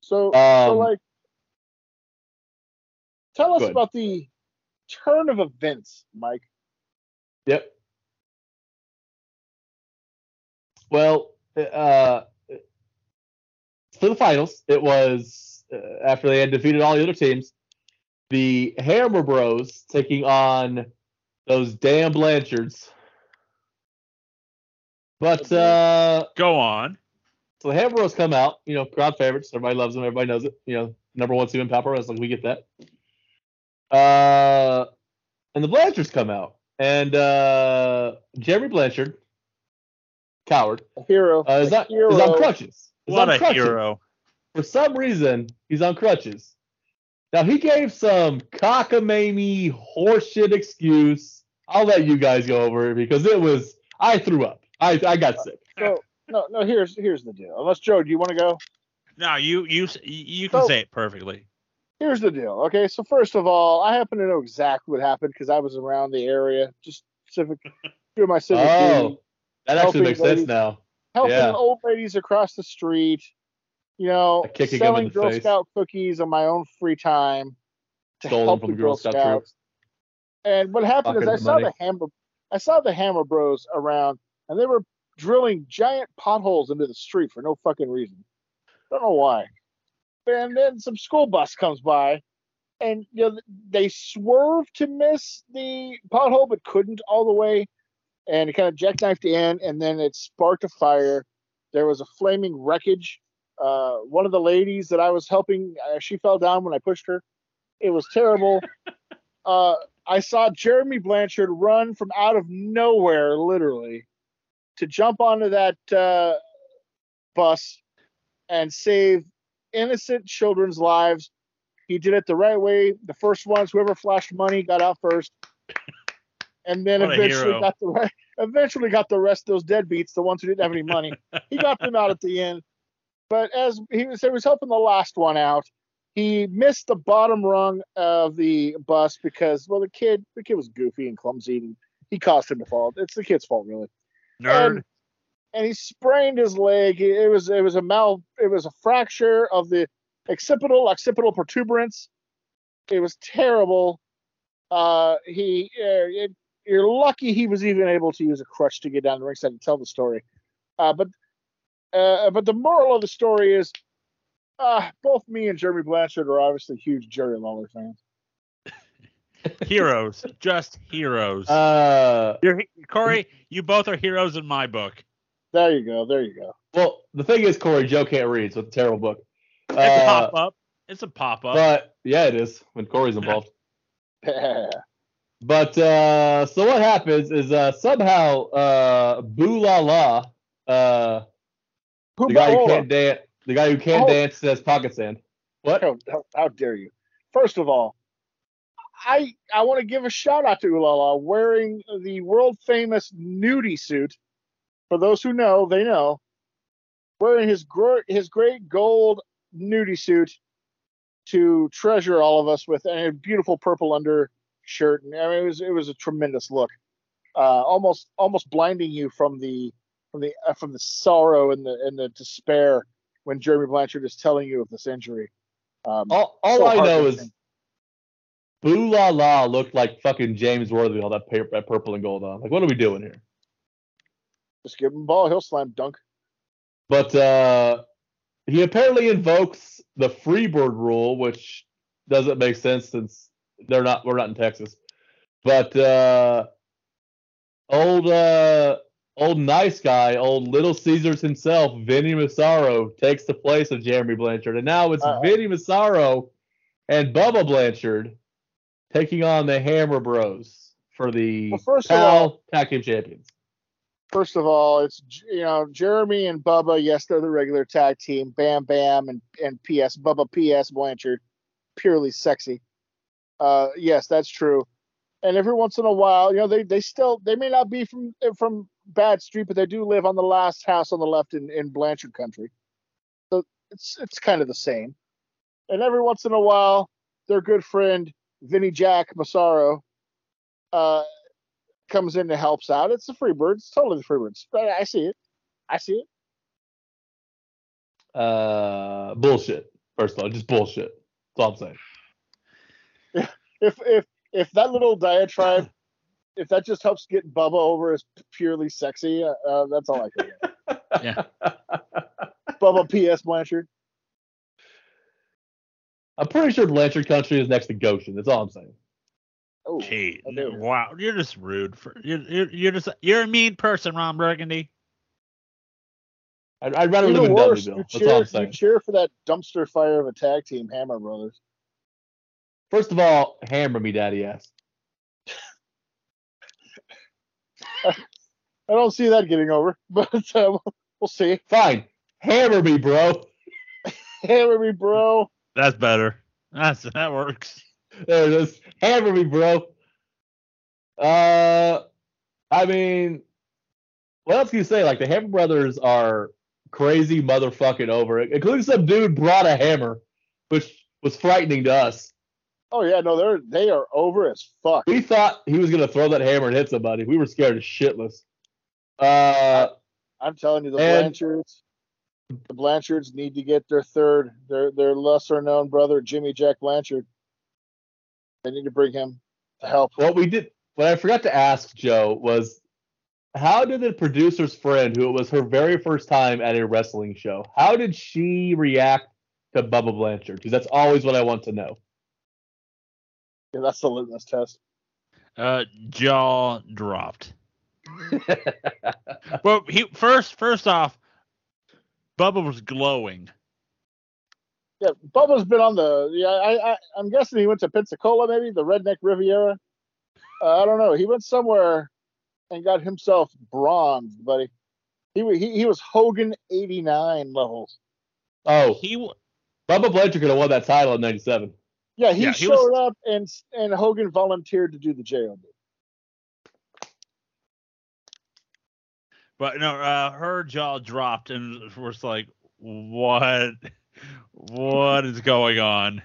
So, so Um, like, tell us about the turn of events, Mike. Yep. Well, uh, for the finals, it was uh, after they had defeated all the other teams, the Hammer Bros taking on those damn Blanchards. But uh, go on. So the Hammer Bros come out, you know, crowd favorites. Everybody loves them. Everybody knows it. You know, number one team in Power Wrestling. We get that. Uh, and the Blanchards come out, and uh, Jeremy Blanchard, coward, A hero. uh, is, a on, hero. is on crutches. Is What on a crutches. hero. For some reason, he's on crutches. Now he gave some cockamamie horseshit excuse. I'll let you guys go over it because it was I threw up. I I got sick. So no, no. Here's here's the deal. Unless Joe, do you want to go? No, you you you can So- say it perfectly. Here's the deal. Okay, so first of all, I happen to know exactly what happened because I was around the area, just civic, doing my civic oh, duty, Oh, that actually Helping makes sense now. helping yeah. old ladies across the street. You know, Kicking them in selling Girl face. Scout cookies on my own free time to Stolen help from the Girl Scout Scouts. troops. And what happened is I the saw money. the Hammer, I saw the Hammer Bros around, and they were drilling giant potholes into the street for no fucking reason. Don't know why. And then some school bus comes by, and you know they swerved to miss the pothole, but couldn't all the way, and it kind of jackknifed in, and then it sparked a fire. There was a flaming wreckage. Uh, one of the ladies that I was helping, uh, she fell down when I pushed her. It was terrible. uh, I saw Jeremy Blanchard run from out of nowhere, literally, to jump onto that uh, bus and save innocent children's lives. He did it the right way. The first ones, whoever flashed money, got out first, and then What eventually got the right, eventually got the rest of those deadbeats, the ones who didn't have any money. he got them out at the end. But as he was, he was helping the last one out, he missed the bottom rung of the bus because well the kid the kid was goofy and clumsy and he caused him to fall. It's the kid's fault really. Nerd. And, and he sprained his leg. It was it was a mal it was a fracture of the occipital occipital protuberance. It was terrible. Uh, he uh, it, you're lucky he was even able to use a crutch to get down the ringside and tell the story. Uh, but uh, but the moral of the story is, uh, both me and Jeremy Blanchard are obviously huge Jerry Lawler fans. Heroes, just heroes. Uh, You're Corey. You both are heroes in my book. There you go. There you go. well, the thing is, Corey, Joe can't read, so it's a terrible book. It's a Uh, pop up. It's a pop up. but yeah, it is when Corey's involved. But uh, so what happens is uh, somehow uh, Boo La La, uh, Who the guy who can't dance, the guy who can't Oh. dance says pocket sand. What? How, how, how dare you? First of all, I I want to give a shout out to Ulala wearing the world famous nudie suit. For those who know, they know. Wearing his gr- his great gold nudie suit to treasure all of us with a beautiful purple undershirt. And I mean, it was it was a tremendous look. Uh, almost almost blinding you from the from the uh, from the sorrow and the and the despair when Jeremy Blanchard is telling you of this injury. Um, All, all so I know is Boo La La looked like fucking James Worthy with all that, pa- that purple and gold on. Like, what are we doing here? Just give him the ball, he'll slam dunk. But uh, he apparently invokes the Freebird rule, which doesn't make sense since they're not we're not in Texas. But uh, old uh, old nice guy, old Little Caesars himself, Vinny Massaro, takes the place of Jeremy Blanchard, and now it's Uh-oh. Vinny Massaro and Bubba Blanchard taking on the Hammer Bros for the Well, first of all- Tag Team Champions. First of all, it's you know Jeremy and Bubba. Yes, they're the regular tag team. Bam Bam and and PS Bubba PS Blanchard, purely sexy. Uh, yes, that's true. And every once in a while, you know, they they still they may not be from from Bad Street, but they do live on the last house on the left in in Blanchard Country. So it's it's kind of the same. And every once in a while, their good friend Vinny Jack Massaro, uh, comes in and helps out. It's the Freebirds. It's totally the Freebirds. But I see it. I see it. Uh, bullshit. First of all, just bullshit. That's all I'm saying. If if if that little diatribe, if that just helps get Bubba over as purely sexy, uh, uh, that's all I can get. Yeah. Bubba P.S. Blanchard. I'm pretty sure Blanchard Country is next to Goshen. That's all I'm saying. Oh, Gee, I wow, you're just rude. For you're, you're you're just you're a mean person, Ron Burgundy. I'd, I'd rather live in worse, Dudleyville. you That's all I'm cheer, you cheer for that dumpster fire of a tag team, Hammer Brothers. First of all, hammer me, daddy ass. I don't see that getting over, but uh, we'll see. Fine, hammer me, bro. Hammer me, bro. That's better. That's that works. There it is. Hammer me, bro. Uh, I mean, what else can you say? Like the Hammer Brothers are crazy motherfucking over it, including some dude brought a hammer, which was frightening to us. Oh yeah, no, they're they are over as fuck. We thought he was gonna throw that hammer and hit somebody. We were scared as shitless. Uh, I'm telling you, the And- Blanchards, the Blanchards need to get their third, their their lesser known brother, Jimmy Jack Blanchard. They need to bring him to help. what we did, what I forgot to ask Joe was, how did the producer's friend, who it was her very first time at a wrestling show, how did she react to Bubba Blanchard? Because that's always what I want to know. Yeah, that's the litmus test. Uh, jaw dropped. Well, he first first off, Bubba was glowing. Yeah, Bubba's been on the. Yeah, I, I I'm guessing he went to Pensacola, maybe the Redneck Riviera. Uh, I don't know. He went somewhere and got himself bronzed, buddy. He he he was Hogan 89 levels. oh, He w- Bubba Blanchard could have won that title in '97. Yeah, he Yeah, he showed was- up and and Hogan volunteered to do the JOB. But no, uh, her jaw dropped and was like, "What? What is going on?"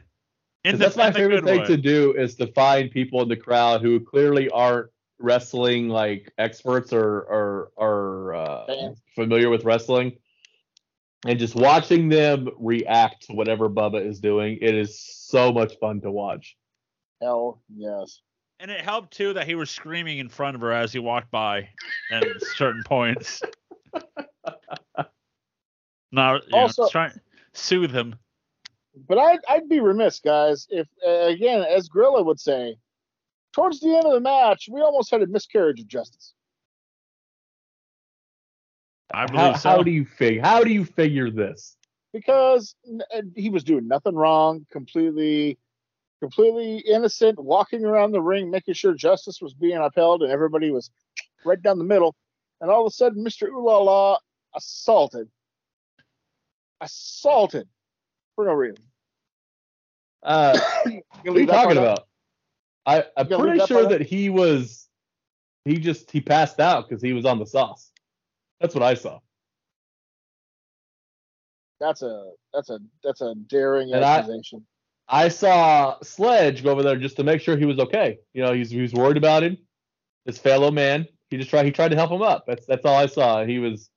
In 'Cause that's my the favorite thing way. to do is to find people in the crowd who clearly aren't wrestling like experts or or or uh, familiar with wrestling, and just watching them react to whatever Bubba is doing. It is so much fun to watch. Hell yes. And it helped too that he was screaming in front of her as he walked by at certain points. Now, you know, Also- trying to soothe him. But I'd I'd be remiss, guys, if uh, again, as Gorilla would say, towards the end of the match, we almost had a miscarriage of justice. I believe How, so. how do you figure? How do you figure this? because uh, he was doing nothing wrong, completely, completely innocent, walking around the ring, making sure justice was being upheld, and everybody was right down the middle. And all of a sudden, Mr. Ooh La La assaulted, assaulted for no reason. Uh, what are you talking part out? about? I, I'm You gonna leave pretty that sure part out? that he was. He just he passed out because he was on the sauce. That's what I saw. That's a that's a that's a daring And accusation. I saw Sledge go over there just to make sure he was okay. You know, he's he was worried about him, his fellow man. He just tried he tried to help him up. That's that's all I saw. He was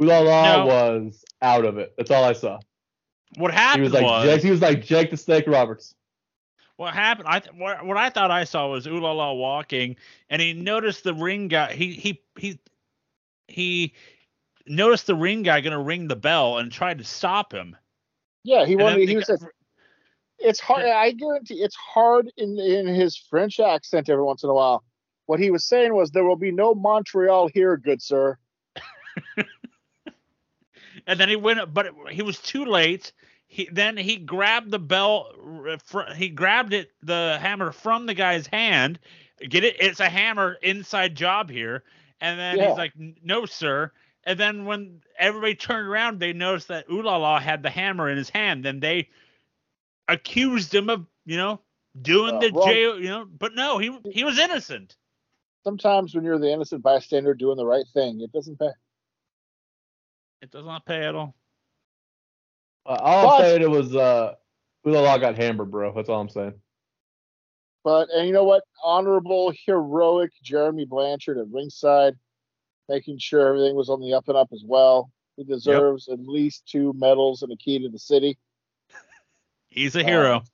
Ooh La La No. was out of it. That's all I saw. what happened? He happened was like Jake, he was like Jake the Snake Roberts. What happened? I th- what, what I thought I saw was Ooh La La walking, and he noticed the ring guy. He he he he noticed the ring guy gonna ring the bell and tried to stop him. Yeah, he And wanted. the He was. guy- A, it's hard. I guarantee it's hard in in his French accent every once in a while. What he was saying was, "There will be no Montreal here, good sir." and then he went, but he was too late. He then he grabbed the bell. He grabbed it, the hammer from the guy's hand. Get it? It's a hammer inside job here. And then Yeah. he's like, "No, sir." And then when everybody turned around, they noticed that Ooh La La had the hammer in his hand. Then they accused him of, you know, doing Uh, the wrong. jail, you know. But no, he he was innocent. Sometimes when you're the innocent bystander doing the right thing, it doesn't pay. It does not pay at all. Uh, all But- I'm saying it was uh Ooh La La got hammered, bro. That's all I'm saying. But and you know what? Honorable, heroic Jeremy Blanchard at ringside, making sure everything was on the up and up as well. He deserves at least two medals and a key to the city. He's a Uh, hero.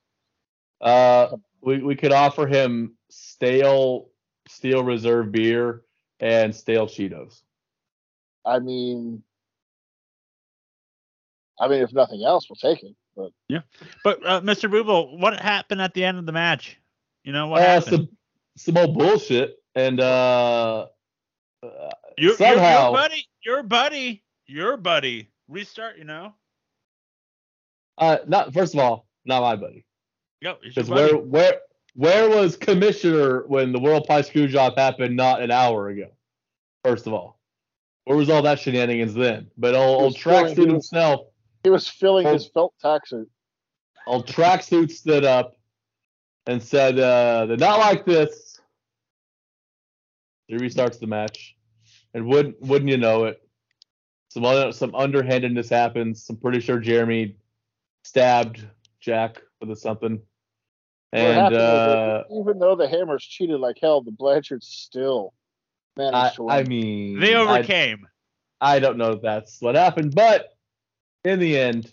Uh, we we could offer him stale steel reserve beer and stale Cheetos. I mean, I mean, if nothing else, we'll take it. But yeah, But uh, Mr. Booble, what happened at the end of the match? You know what uh, happened? some some old bullshit and uh, uh Your, your, somehow- your buddy, your buddy, your buddy. Restart, you know. uh not first of all not my buddy Yo, it's your Because where where where was Commissioner when the World Pie screw job happened not an hour ago? First of all, where was all that shenanigans then? But old, He old was filling- he tracksuit was- himself, He was filling Oh. his felt taxi. old tracksuit stood up and said, uh, "They're not like this." He restarts the match, and wouldn't wouldn't you know it? Some other, some underhandedness happens. I'm pretty sure Jeremy stabbed Jack with something, What and happened uh, even though the Hammers cheated like hell, the Blanchards still managed I, to win. I mean, they overcame. I don't know if that's what happened, but in the end,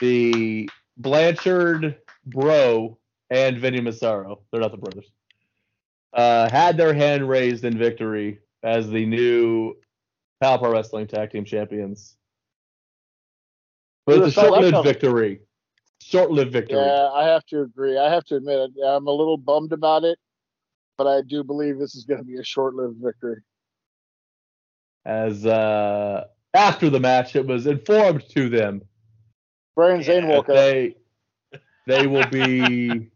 the Blanchard bro and Vinny Massaro, they're not the brothers, uh, had their hand raised in victory as the new Power Pro Wrestling Tag Team Champions. But it's a felt short-lived a- victory. Short-lived victory. yeah, I have to agree. I have to admit. I'm a little bummed about it, but I do believe this is going to be a short-lived victory. As uh, after the match, it was informed to them Brian Zane Yeah, woke up. they they will be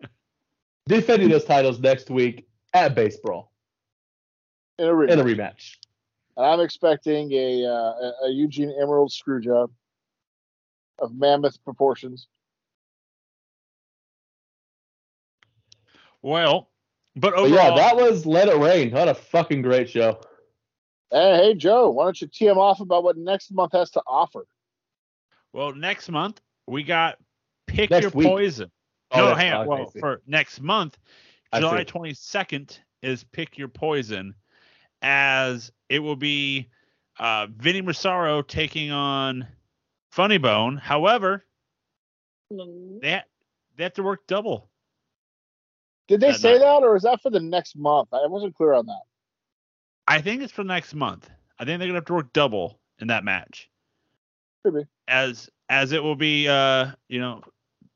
defending those titles next week at Base Brawl in a ring. in a rematch. And I'm expecting a, uh, a a Eugene Emerald screw job of mammoth proportions. Well, but But yeah, that was Let It Reign. What a fucking great show. Hey, hey, Joe, why don't you tee him off about what next month has to offer? well, next month we got pick Next your week. poison. Oh, no, hang on. okay, Well, I for next month, July twenty second is pick your poison, as it will be uh, Vinny Massaro taking on Funny Bone. However, they ha- they have to work double. Did they That say night. that, or is that for the next month? I wasn't clear on that. I think it's for next month. I think they're gonna have to work double in that match. Could be. As as it will be uh you know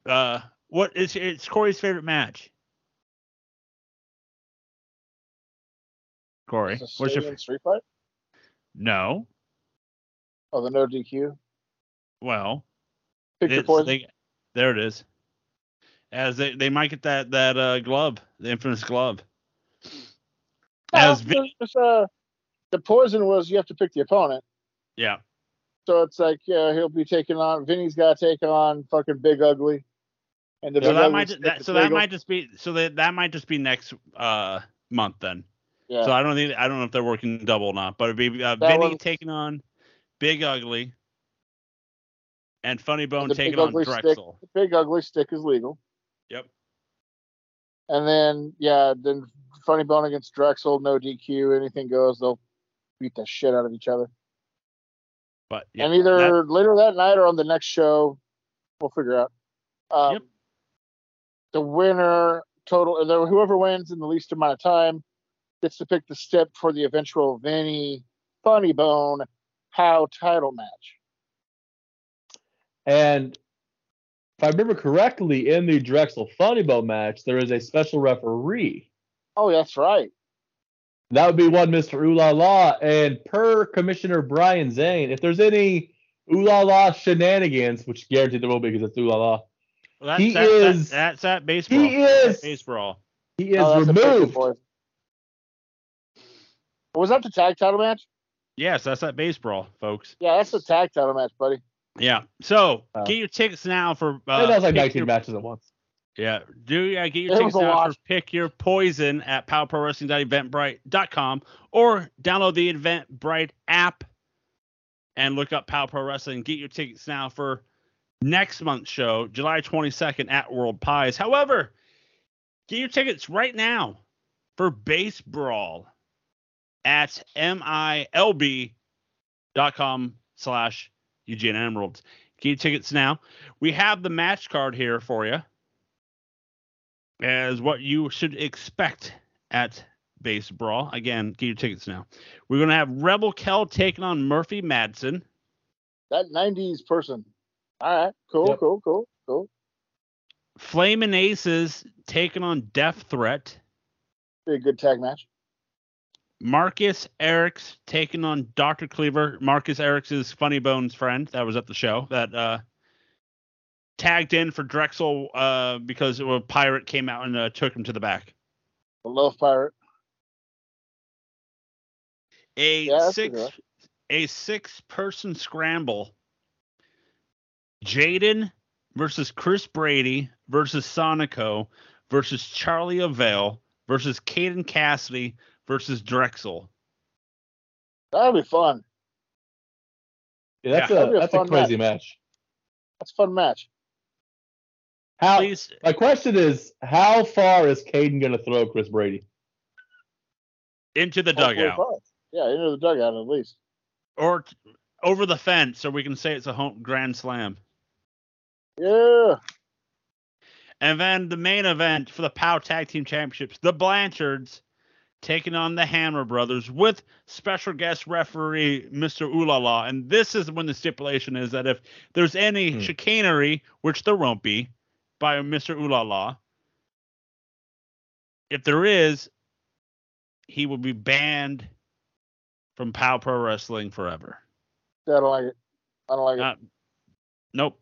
uh what is it's Corey's favorite match? Corey, what's your Stadium f- street fight? no? Oh, the no DQ. Well, Pick your poison. they- there it is. As they, they might get that that uh glove, the infamous glove. No, As Vin- it's, uh, the poison was you have to pick the opponent. yeah, So it's like yeah, he'll be taking on Vinny's got to take on fucking Big Ugly, and the so Big that might that, so that might just be so that that might just be next uh month then. yeah. So I don't think I don't know if they're working double or not, but it'd be uh, Vinny was- taking on Big Ugly and Funny Bone the taking on Ugly stick. Drexel. the Big Ugly stick is legal, Yep. and then yeah, then Funny Bone against Drexel, no DQ, anything goes. They'll beat the shit out of each other. But yeah, and either that- later that night or on the next show, we'll figure out. Um, Yep. The winner total, whoever wins in the least amount of time, gets to pick the step for the eventual Vinny Funny Bone How title match. And if I remember correctly, in the Drexel Funny Bone match, there is a special referee. Oh, that's right. That would be one Mr. Ooh La La. And per Commissioner Brian Zane, if there's any Ooh La La shenanigans, which guaranteed there will be because it's Ooh La La, well, that's, he that, that- is- that's that baseball. he oh, is base brawl. he is Oh, that's a pick and removed. Was that the tag title match? Yes, that's that base brawl, folks. Yeah, that's the tag title match, buddy. Yeah. So Oh. get your tickets now for. Uh, that was like pick 19 your- matches at once. Yeah, do yeah, get your It tickets now lot. for pick your poison at powerprowrestling.eventbrite.com or download the Eventbrite app and look up Power Pro Wrestling. Get your tickets now for next month's show, July 22nd at World Pies. However, get your tickets right now for Base Brawl at milb.com slash Eugene Emeralds. Get your tickets now. We have the match card here for you as what you should expect at Base Brawl. Again, get your tickets now. We're going to have Rebel Kell taking on Murphy Madsen. That 90s person. All right. Cool, Yep. cool, cool, cool. Flamin' Aces taking on Death Threat. Be a good tag match. Marcus Erics taking on Dr. Cleaver. Marcus Erics Funny Bones' friend that was at the show that uh tagged in for Drexel uh, because a pirate came out and uh, took him to the back. The Love Pirate. A Yeah, a six a six person scramble. Jaden versus Chris Brady versus Sonico versus Charlie Avale versus Caden Cassidy versus Drexel. That'll be fun. Yeah, that's Yeah. A a that's a crazy match. That's a fun match. How Please, my question is, how far is Caden gonna throw Chris Brady? into the Hopefully dugout fun. Yeah, into the dugout at least. or t- over the fence so we can say it's a home grand slam. Yeah. And then the main event for the POW Tag Team Championships, the Blanchards taking on the Hammer Brothers with special guest referee Mr. Ulala. And this is when the stipulation is that if there's any Hmm. chicanery, which there won't be, by Mr. Ulala, if there is, he will be banned from POW Pro Wrestling forever. I don't like it. I don't like it. Uh, nope.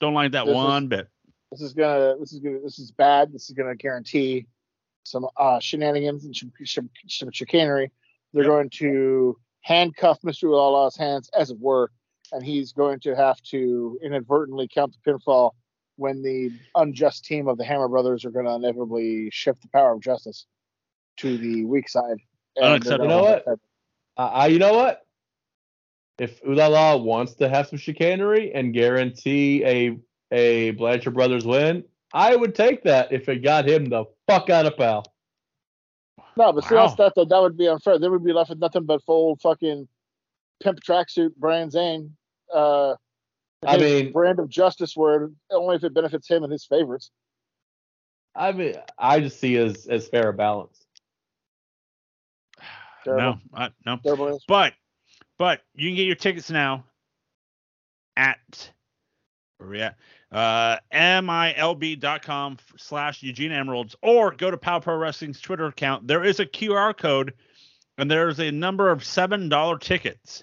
Don't like that This is- one bit. this is gonna this is gonna this is bad. This is gonna guarantee some uh, shenanigans and some, some, some chicanery. They're Yep. going to handcuff Mr. Ulala's hands, as it were, and he's going to have to inadvertently count the pinfall when the unjust team of the Hammer Brothers are going to inevitably shift the power of justice to the weak side. And they're Unacceptable. You know what? Uh, you know what? If Ulala wants to have some chicanery and guarantee a a Blanchard Brothers win, I would take that if it got him the fuck out of pal. No, but see, Wow. that's that though. That would be unfair. Then we'd be left with nothing but full fucking pimp tracksuit brand Zane. Uh, I mean- brand of justice word only if it benefits him and his favorites. I mean, I just see as as fair a balance. No, Terrible. I, no. Terrible. But but you can get your tickets now at where we at? Uh milb.com slash Eugene Emeralds or go to Pow Pro Wrestling's Twitter account. There is a QR code and there's a number of seven dollar tickets.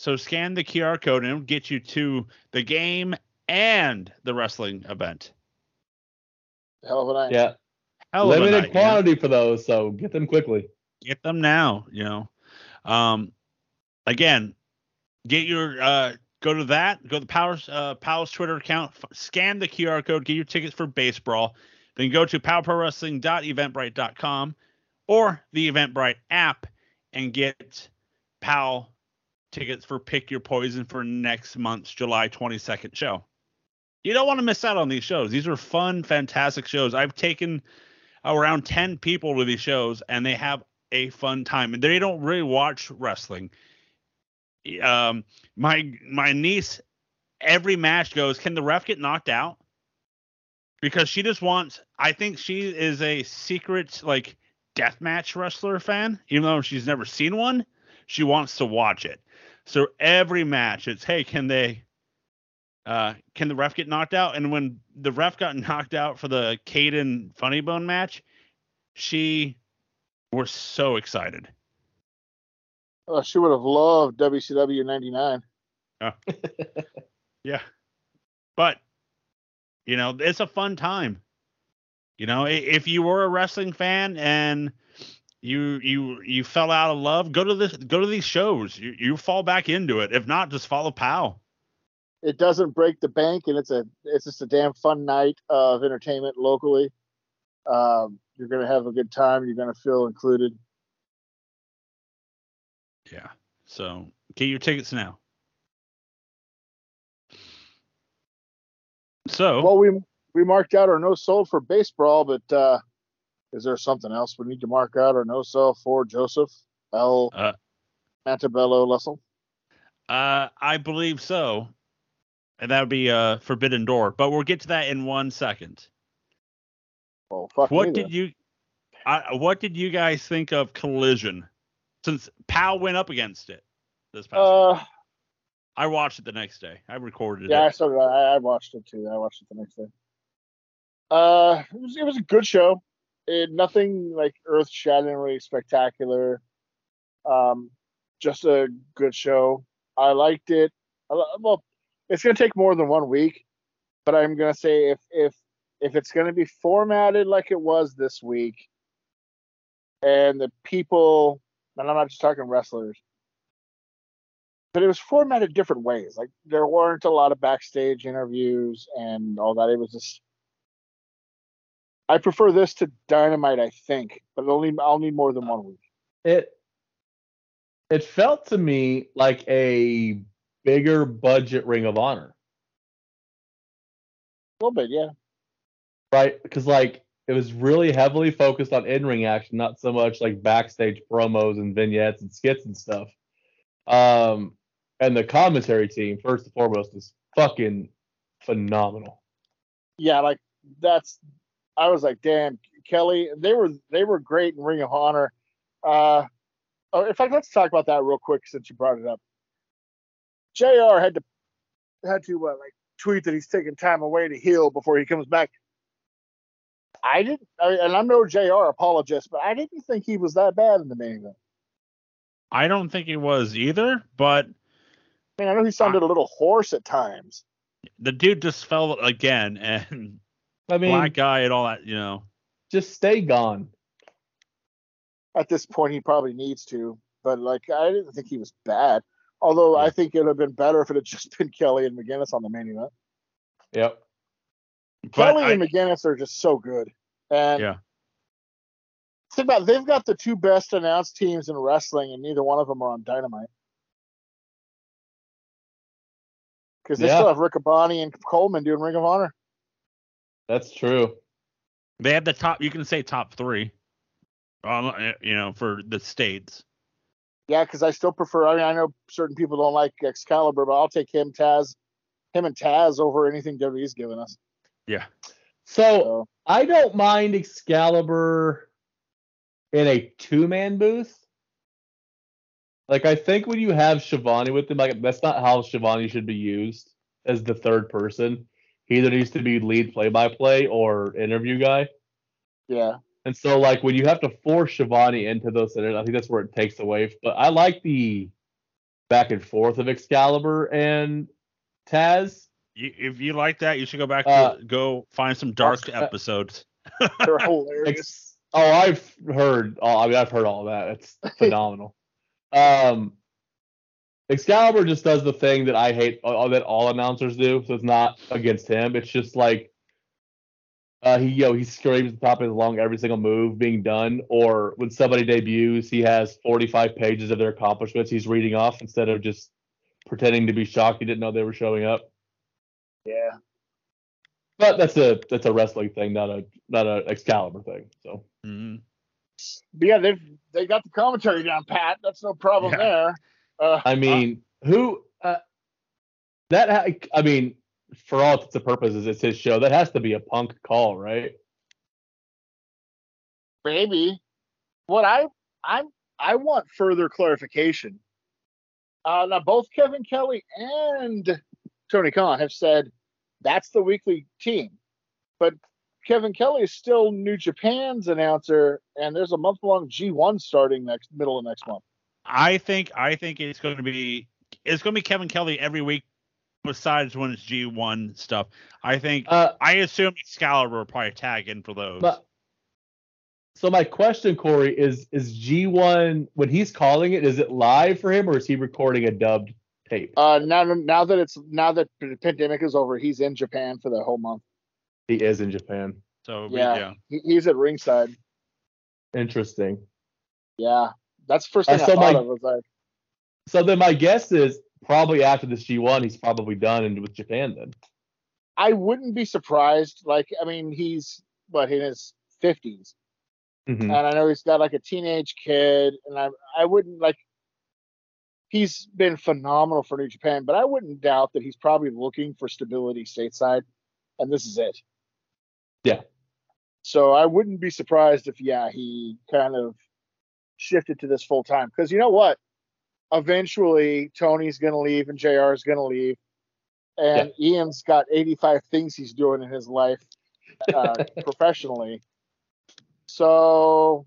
So scan the QR code and it'll get you to the game and the wrestling event. Hell of a night. Yeah, Hell of a limited night, man. quantity for those, so get them quickly. get them now you know um again get your uh go to that. Go to the powers uh twitter account. F- scan the qr code. Get your tickets for base brawl then go to powerprowrestling.eventbrite.com or the eventbrite app and get pal tickets for pick your poison for next month's july 22nd show. You don't want to miss out on these shows. These are fun fantastic shows. I've taken around 10 people to these shows and they have a fun time. And they don't really watch wrestling um my my niece every match goes can the ref get knocked out? Because she just wants i think she is a secret like deathmatch wrestler fan. Even though she's never seen one she wants to watch it. So every match it's hey can they uh can the ref get knocked out? And when the ref got knocked out for the Caden funny bone match she was so excited Oh, she would have loved WCW '99. Yeah. But you know, it's a fun time. You know, if you were a wrestling fan and you you you fell out of love, go to this go to these shows. You you fall back into it. If not, just follow Pow. It doesn't break the bank, and it's a it's just a damn fun night of entertainment locally. Um, you're gonna have a good time. You're gonna feel included. Yeah. So get your tickets now. So Well, we we marked out our no sold for base brawl, but uh, is there something else we need to mark out our no sell for Joseph L. Uh, Mantabello Lussell? Uh, I believe so. And that would be uh Forbidden Door. But we'll get to that in one second. Well, fuck What did then. you I, what did you guys think of Collision? Since Powell went up against it this past week. Uh, I watched it the next day. I recorded it. yeah, I it. saw that. I, I watched it too. I watched it the next day. Uh, it was it was a good show. It nothing like earth shatteringly spectacular. Um, just a good show. I liked it. I, well, it's gonna take more than one week, but I'm gonna say if if if it's gonna be formatted like it was this week, and the people, and I'm not just talking wrestlers, but it was formatted different ways. Like there weren't a lot of backstage interviews and all that. It was just. I prefer this to Dynamite, I think, but only I'll need more than one week. It it felt to me like a bigger budget Ring of Honor, A little bit, yeah. right? Because like it was really heavily focused on in-ring action, not so much like backstage promos and vignettes and skits and stuff. Um, and the commentary team, first and foremost, is fucking phenomenal. yeah, like that's I was like, damn, Kelly, they were they were great in Ring of Honor. Uh oh, in fact, let's talk about that real quick since you brought it up. JR had to had to uh, like tweet that he's taking time away to heal before he comes back. I didn't, and I'm no JR apologist, but I didn't think he was that bad in the main event. I don't think he was either, but I mean, I know he sounded a little hoarse at times. the dude just fell again, and I mean, black guy and all that, you know. just stay gone. At this point, he probably needs to, but like I didn't think he was bad. Although I think it would have been better if it had just been Kelly and McGuinness on the main event. Yep. But Kelly I- and McGuinness are just so good. And Yeah. think about it, they've got the two best announced teams in wrestling, and neither one of them are on Dynamite. Because they Yeah. still have Riccaboni and Coleman doing Ring of Honor. That's true. they have the top. You can say top three. Um, you know, for the states. Yeah, because I still prefer. I mean, I know certain people don't like Excalibur, but I'll take him, Taz, him and Taz over anything WWE's given us. Yeah. So So I don't mind Excalibur in a two man booth. Like I think when you have Schiavone with him, like that's not how Schiavone should be used as the third person. He either needs to be lead play by play or interview guy. yeah, And so like when you have to force Schiavone into those centers, I think that's where it takes away. But I like the back and forth of Excalibur and Taz. You, if you like that, you should go back to Uh, go find some dark uh, episodes. they're hilarious. Oh, I've heard. All, I mean, I've heard all of that. It's phenomenal. um, Excalibur just does the thing that I hate uh, that all announcers do. So it's not against him. It's just like uh, he, yo know, he screams at the top of his lung every single move being done. Or when somebody debuts, he has 45 pages of their accomplishments he's reading off instead of just pretending to be shocked he didn't know they were showing up. Yeah, But that's a that's a wrestling thing, not a not a Excalibur thing. So. Mhm. but yeah, they've they got the commentary down pat. That's no problem Yeah. there. Uh, I mean, who uh, that? Ha- I mean, for all intents and purposes, it's his show. That has to be a punk call, right? maybe what I I'm I want further clarification. Uh, now both Kevin Kelly and Tony Khan have said that's the weekly team, but Kevin Kelly is still New Japan's announcer, and there's a month long G1 starting next middle of next month. I think I think it's going to be it's going to be Kevin Kelly every week, besides when it's G1 stuff. I think Uh, I assume Excalibur will probably tag in for those. but so my question, Corey, is is G1 when he's calling it? Is it live for him, or is he recording a dubbed tape? Uh, now now that it's now that the pandemic is over, he's in Japan for the whole month. He is in Japan. so we- Yeah, yeah. He, he's at ringside. Interesting. Yeah, that's the first thing Uh, I so thought my- of. Was like, So then my guess is probably after this G1, he's probably done and with Japan then. I wouldn't be surprised. Like, I mean, he's what in his fifties, Mhm. and I know he's got like a teenage kid, and I I wouldn't like. He's been phenomenal for New Japan, but I wouldn't doubt that he's probably looking for stability stateside, and this is it. Yeah. So I wouldn't be surprised if yeah he kind of shifted to this full time because you know what, eventually Tony's gonna leave and Jr. is gonna leave, and Ian's got 85 things he's doing in his life uh, professionally. So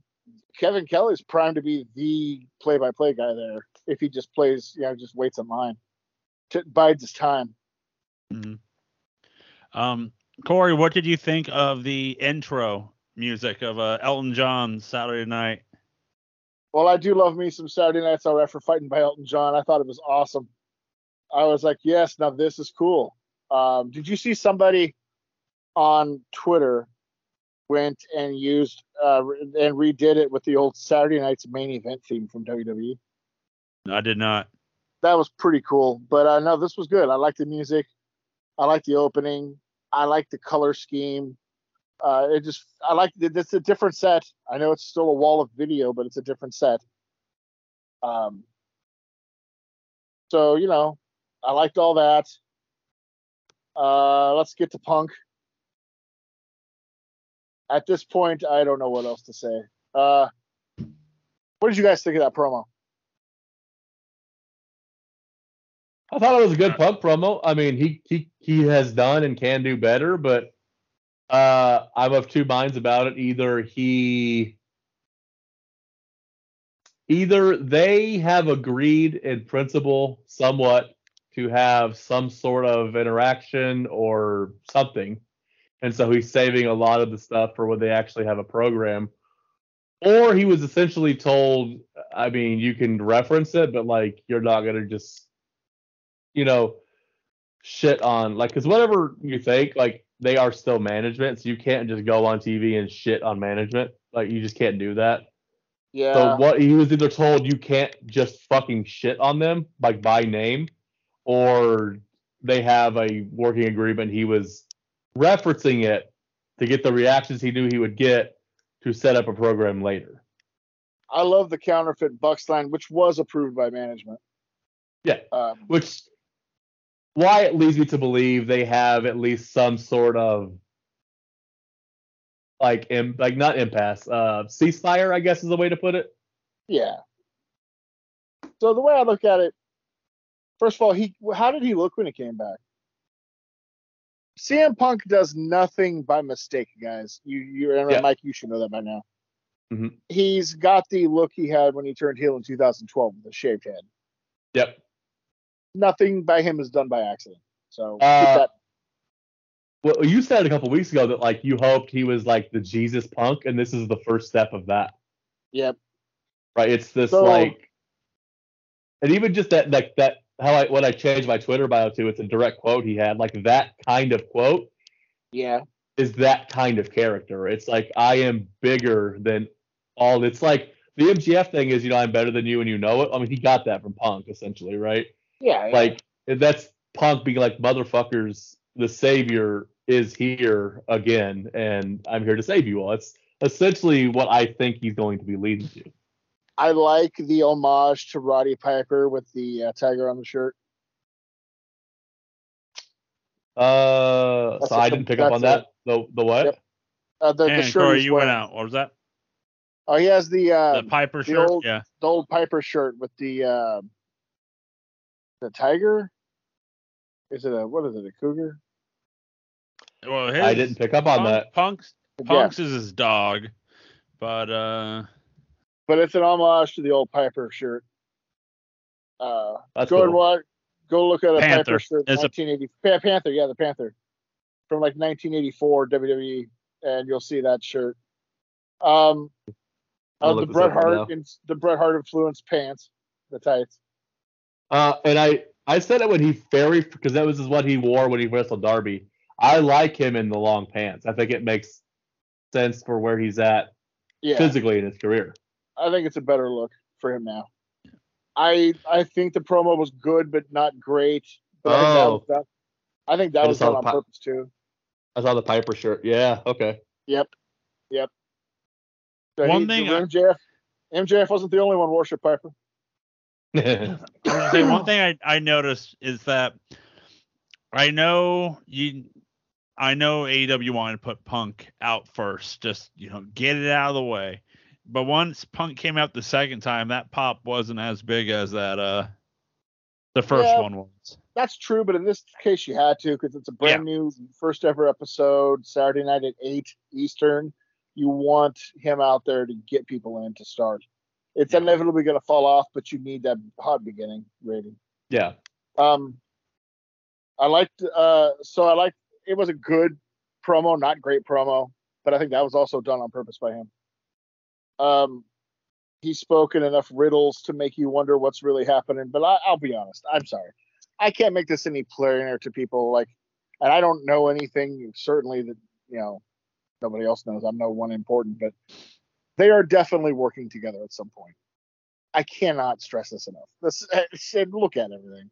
Kevin Kelly's primed to be the play-by-play guy there if he just plays, you know, just waits in line, t- bides his time. Mhm. Um, Corey, what did you think of the intro music of uh, Elton John's Saturday Night? Well, I do love me some Saturday Nights All Right for Fighting by Elton John. I thought it was awesome. I was like, yes, now this is cool. Um, did you see somebody on Twitter went and used uh, and redid it with the old Saturday Night's main event theme from WWE? I did not. That was pretty cool. But uh, no, this was good. I like the music. I like the opening. I like the color scheme. Uh, it just I like it's a different set. I know it's still a wall of video, but it's a different set. Um, so you know, I liked all that. Uh, let's get to Punk. At this point, I don't know what else to say. Uh, what did you guys think of that promo? I thought it was a good punk promo. I mean, he he he has done and can do better, but uh, I'm of two minds about it. Either he, either they have agreed in principle somewhat to have some sort of interaction or something, and so he's saving a lot of the stuff for when they actually have a program. Or he was essentially told, I mean, you can reference it, but like you're not gonna just you know, shit on like because whatever you think, like they are still management, so you can't just go on TV and shit on management. Like you just can't do that. Yeah. So what he was either told you can't just fucking shit on them like by name, or they have a working agreement. He was referencing it to get the reactions he knew he would get to set up a program later. I love the counterfeit Bucks line, which was approved by management. Yeah, Um, which why it leads me to believe they have at least some sort of like Im- like not impasse uh ceasefire i guess is the way to put it yeah. So the way I look at it, first of all, he how did he look when he came back? CM Punk does nothing by mistake, guys. You you and Yeah. Mike, you should know that by now. Mhm. He's got the look he had when he turned heel in 2012 with a shaved head. yep Nothing by him is done by accident. So Uh, well you said a couple weeks ago that like you hoped he was like the jesus punk and this is the first step of that Yep. right it's this So- like and even just that like that how i when i changed my twitter bio to it's a direct quote he had like that kind of quote Yeah. is that kind of character. It's like I am bigger than all. It's like the MJF thing is, you know, I'm better than you and you know it. I mean, he got that from Punk essentially, right? Yeah. yeah. Like that's Punk being like motherfuckers. The savior is here again, and I'm here to save you all. It's essentially what I think he's going to be leading to. I like the homage to Roddy Piper with the uh, tiger on the shirt. Uh, That's so a- I didn't pick up on that's that. The the what? Yep. Uh, the, the shirt Corey, he's you went out. What was that? Oh, he has the uh, the Piper the shirt. old- yeah. the old Piper shirt with the uh, the tiger. Is it a what is it? A cougar? Well, his, I didn't pick up on Punk, that. Punk's Yeah, Punk's is his dog, but uh, but it's an homage to the old Piper shirt. Uh, That's go and cool. watch. Go look at a Panther. Piper shirt. It's a- 1980 Pa- Panther. Yeah, the Panther from like 1984 WWE, and you'll see that shirt. Um, I'll uh, the Bret Hart, now. in, the Bret Hart influenced pants, the tights. Uh, and I I said it when he very because that was what he wore when he wrestled Darby. I like him in the long pants. I think it makes sense for where he's at Yeah, physically in his career. I think it's a better look for him now. I I think the promo was good, but not great. But I think that Oh. I think that I was done on pi- purpose too. I saw the Piper shirt. Yeah. Okay. Yep, yep. So One he- thing I- MJF MJF wasn't the only one worship Piper. Say one thing I, I noticed is that I know you I know AEW wanted to put Punk out first, just you know, get it out of the way. But once Punk came out the second time, that pop wasn't as big as that uh the first Yeah. one was. That's true, but in this case you had to because it's a brand new first ever episode, Saturday night at eight Eastern. You want him out there to get people in to start. It's Yeah. inevitably going to fall off, but you need that hot beginning rating. yeah. Um, I liked uh, so I liked it was a good promo, not great promo, but I think that was also done on purpose by him. Um, he's spoken enough riddles to make you wonder what's really happening. But I, I'll be honest, I'm sorry, I can't make this any plainer to people. Like, and I don't know anything certainly that you know nobody else knows. I'm no one important, but they are definitely working together at some point. I cannot stress this enough. This said, look at everything.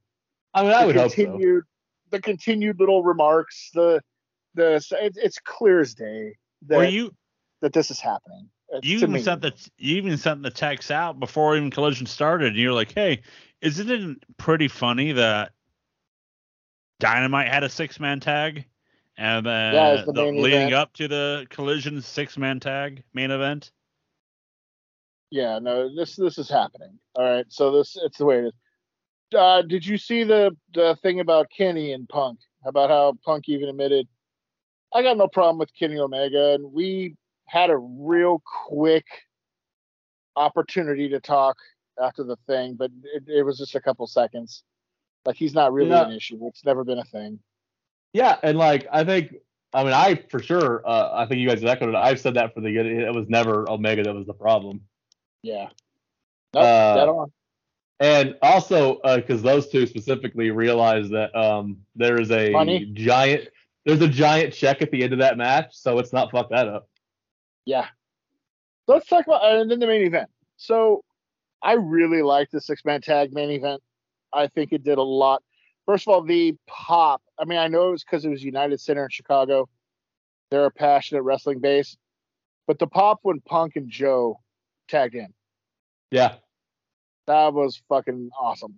I mean, I the would hope so. continued, the continued little remarks, the the it, it's clear as day that Were you that this is happening. You even me. sent the you even sent the text out before even collision started and you're like hey isn't it pretty funny that dynamite had a six man tag and then Yeah, the the- leading event. up to the collision six man tag main event Yeah, no, this this is happening. All right, so this it's the way it is. Uh, did you see the the thing about Kenny and Punk? About how Punk even admitted, I got no problem with Kenny Omega, and we had a real quick opportunity to talk after the thing, but it, it was just a couple seconds. Like he's not really Yeah. an issue. It's never been a thing. Yeah, and like I think, I mean, I for sure, uh, I think you guys have echoed it. I've said that for the good it was never Omega that was the problem. Yeah. Nope, Uh, dead on. And also, because those two specifically realize that um, there is a Money? giant, there's a giant check at the end of that match, so let's not fuck that up. Yeah. Let's talk about and then the main event. So I really liked the six man tag main event. I think it did a lot. First of all, the pop. I mean, I know it was because it was United Center in Chicago. They're a passionate wrestling base. But the pop when Punk and Joe tagged in, Yeah, that was fucking awesome.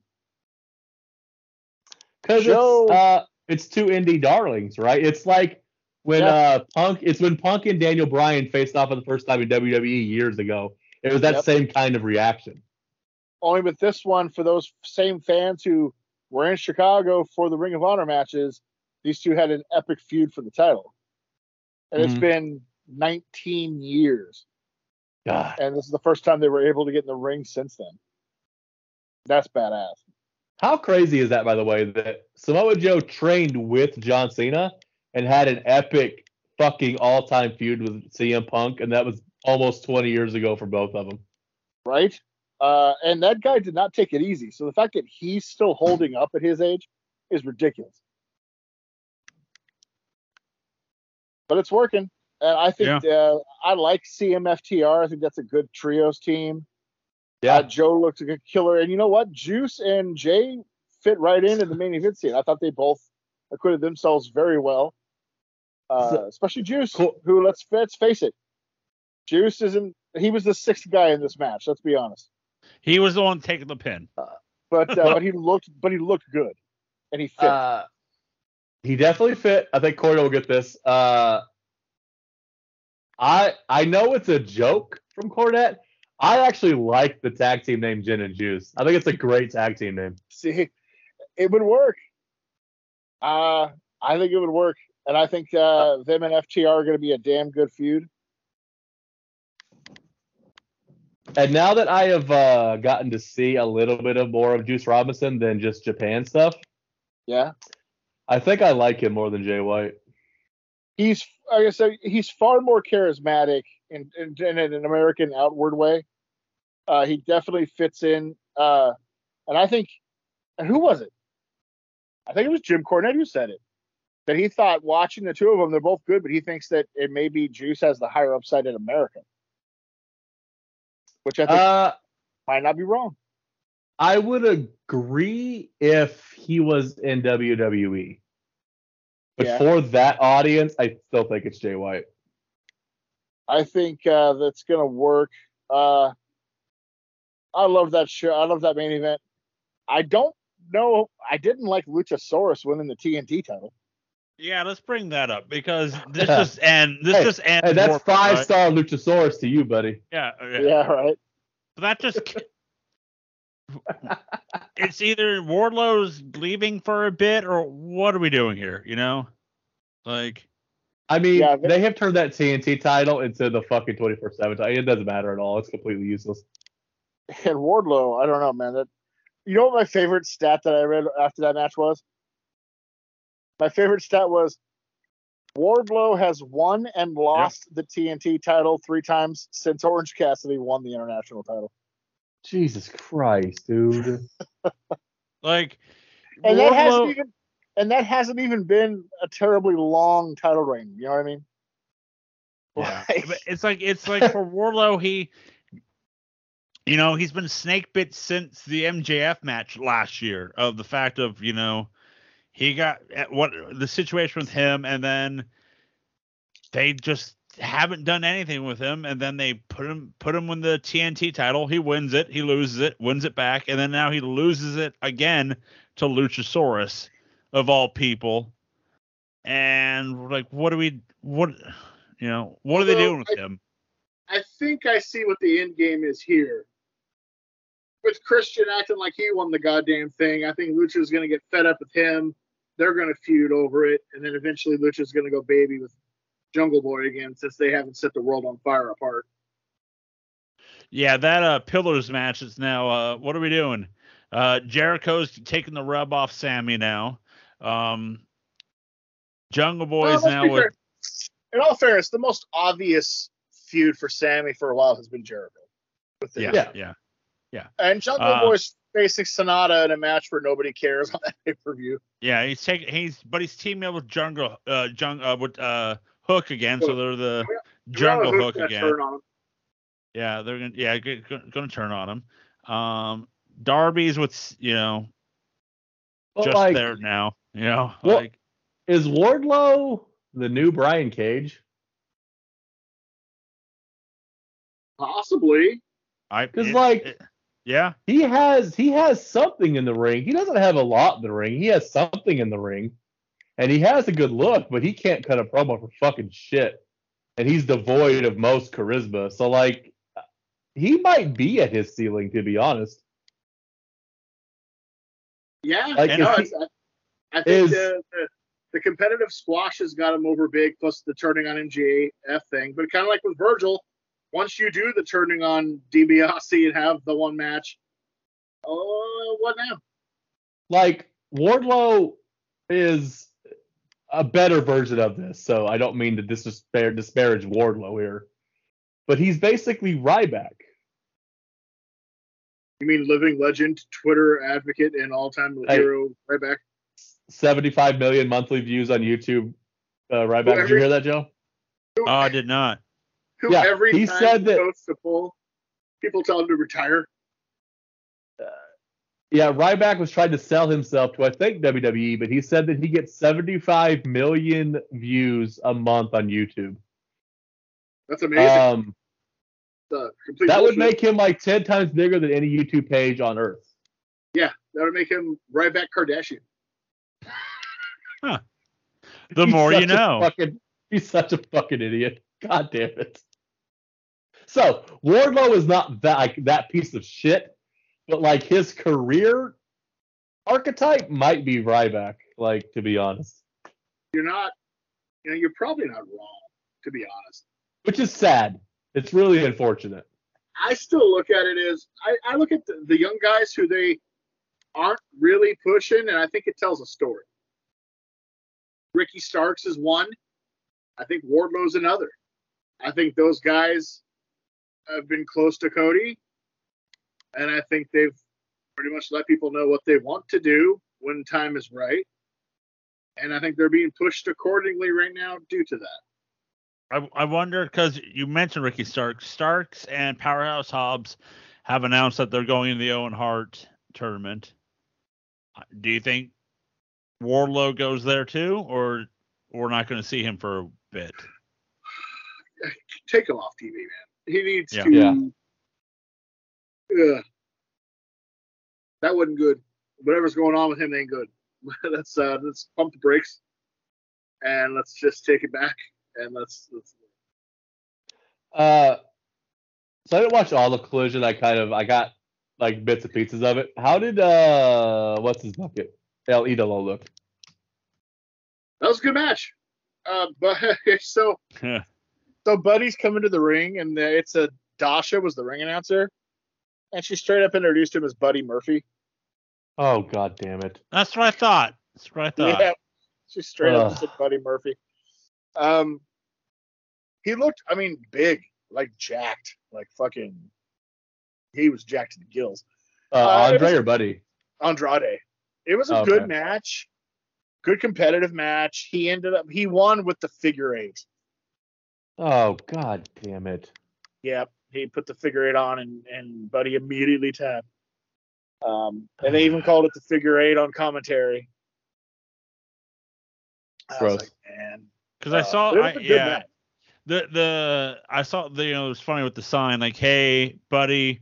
because Joe- it's uh, it's two indie darlings, right? It's like when Yeah. uh Punk, it's when Punk and Daniel Bryan faced off for the first time in WWE years ago. It was that Yep. same kind of reaction. Only with this one, for those same fans who were in Chicago for the Ring of Honor matches, these two had an epic feud for the title. And it's Mhm. been 19 years. God. and this is the first time they were able to get in the ring since then. That's badass. How crazy is that, by the way, that Samoa Joe trained with John Cena and had an epic fucking all time feud with CM Punk, and that was almost 20 years ago for both of them. right? Uh, and that guy did not take it easy. So the fact that he's still holding up at his age is ridiculous. But it's working, and I think uh, I like CMFTR. I think that's a good trios team. Uh, Joe looks like a killer, and you know what? Juice and Jay fit right in in the main event scene. I thought they both acquitted themselves very well, uh, So- especially Juice, Cool. who let's let's face it, Juice isn't. He was the sixth guy in this match. Let's be honest. he was the one taking the pin but uh, but he looked but he looked good, and he fit. Uh, he definitely fit. I think Corey will get this. I I know it's a joke from Cornette. I actually like the tag team name Gin and Juice. I think it's a great tag team name. See, it would work. Uh, I think it would work, and I think uh, them and FTR are going to be a damn good feud. And now that I have uh, gotten to see a little bit of more of Juice Robinson than just Japan stuff, Yeah, I think I like him more than Jay White. He's like I said, he's far more charismatic in in, in an American outward way. Uh, he definitely fits in, uh, and I think, and who was it? I think it was Jim Cornette who said it. That he thought watching the two of them, they're both good, but he thinks that it may be Juice has the higher upside in America, which I think Uh, might not be wrong. I would agree if he was in WWE. But Yeah. for that audience, I still think it's Jay White. I think uh, that's gonna work. Uh, I love that show. I love that main event. I don't know. I didn't like Luchasaurus winning the TNT title. yeah let's bring that up because this just and this Hey, just ends Hey, that's Warped, five right? star Luchasaurus to you, buddy. yeah, yeah Yeah, right. But that just it's either Wardlow's leaving for a bit or what are we doing here? You know, like I mean, Yeah, they- they have turned that TNT title into the fucking 24 7 title. It doesn't matter at all. It's completely useless. And Wardlow, I don't know, man. That you know what my favorite stat that I read after that match was? My favorite stat was Wardlow has won and lost the TNT title three times since Orange Cassidy won the international title. Jesus Christ, dude. Like, And that hasn't even and that hasn't even been a terribly long title reign. You know what I mean? Yeah, Like- it's like it's like for Wardlow, he, you know, he's been snake bit since the MJF match last year. Of the fact of you know, he got at what the situation with him, and then they just haven't done anything with him, and then they put him put him in the TNT title. He wins it, he loses it, wins it back, and then now he loses it again to Luchasaurus of all people. And like, what do we what? You know, what are they doing with I- him? I think I see what the end game is here. With Christian acting like he won the goddamn thing, I think Lucha's gonna get fed up with him. They're gonna feud over it, and then eventually Lucha's gonna go baby with Jungle Boy again, since they haven't set the world on fire apart. Yeah, that uh Pillars match is now uh what are we doing? Uh Jericho's taking the rub off Sammy now. Um Jungle Boy Well, is now with fair. In all fairness, the most obvious feud for Sammy for a while has been Jericho. The- yeah, Yeah. yeah. And Jungle Uh, Boy's facing Sanada in a match where nobody cares on that pay per view. Yeah, he's taking he's but he's teaming up with Jungle uh Jung uh with uh Hook again, so they're the Jungle Hook again. turn on him? Yeah, they're gonna yeah g- g- gonna turn on him. Um Darby's with you know But just like, there now. You know, Well- like is Wardlow the new Brian Cage? Possibly. I because like- it- yeah. He has he has something in the ring. He doesn't have a lot in the ring. He has something in the ring. And he has a good look, but he can't cut a promo for fucking shit. And he's devoid of most charisma. So like he might be at his ceiling to be honest. Yeah, Like, I know. if it's- I, I think is- the, the the competitive squash has got him over big, plus the turning on MJF thing. But kind of like with Virgil, once you do the turning on DiBiase and have the one match, oh, what now? Like Wardlow is a better version of this. So I don't mean to disparage, disparage Wardlow here. But he's basically Ryback. You mean living legend, Twitter advocate, and all-time Hey. hero right back? 75 million monthly views on YouTube. Uh, Ryback, did you hear that, Joe? Oh, I did not. Who Yeah, every he time said he that- goes to pull, people tell him to retire. Yeah, Ryback was trying to sell himself to I think WWE, but he said that he gets 75 million views a month on YouTube. That's amazing. Um, the complete that would make him like 10 times bigger than any YouTube page on earth. yeah, that would make him Ryback back Kardashian. The He's more you know. Fucking, he's such a fucking idiot. God damn it. So Wardlow is not that like that piece of shit, but like his career archetype might be Ryback. Like to be honest, You're not, you know, you're probably not wrong, to be honest. which is sad. It's really unfortunate. I still look at it as I, I look at the, the young guys who they aren't really pushing, and I think it tells a story. Ricky Starks is one. I think Wardlow's another. I think those guys have been close to Cody, and I think they've pretty much let people know what they want to do when time is right. And I think they're being pushed accordingly right now due to that. I, I wonder because you mentioned Ricky Starks. Starks and Powerhouse Hobbs have announced that they're going to the Owen Hart tournament. Uh, Do you think Wardlow goes there too, or we're not going to see him for a bit? take him off TV, man. He needs Yeah. to. Yeah. Ugh. that wasn't good. Whatever's going on with him ain't good. let's uh, let's pump the brakes and let's just take it back and let's let's. Uh, so I didn't watch all the collision. I kind of I got like bits and pieces of it. How did uh what's his bucket? El Idolo look. That was a good match. Uh, but so So Buddy's coming to the ring, and uh, it's a Dasha was the ring announcer, and she straight up introduced him as Buddy Murphy. Oh god damn it. That's what I thought. That's what I thought. Yeah, she straight up said Buddy Murphy. Um, he looked, I mean, big, like jacked, like fucking. He was jacked to the gills. Uh, Uh, Andre was- or Buddy? Andrade. It was a Okay. good match, good competitive match. He ended up he won with the figure eight. Oh god damn it! Yep, he put the figure eight on and and Buddy immediately tapped. Um, and they even called it the figure eight on commentary. I Gross. like, man, Because I uh, saw, but it was I, a good yeah, match. the the I saw the you know it was funny with the sign like, hey buddy,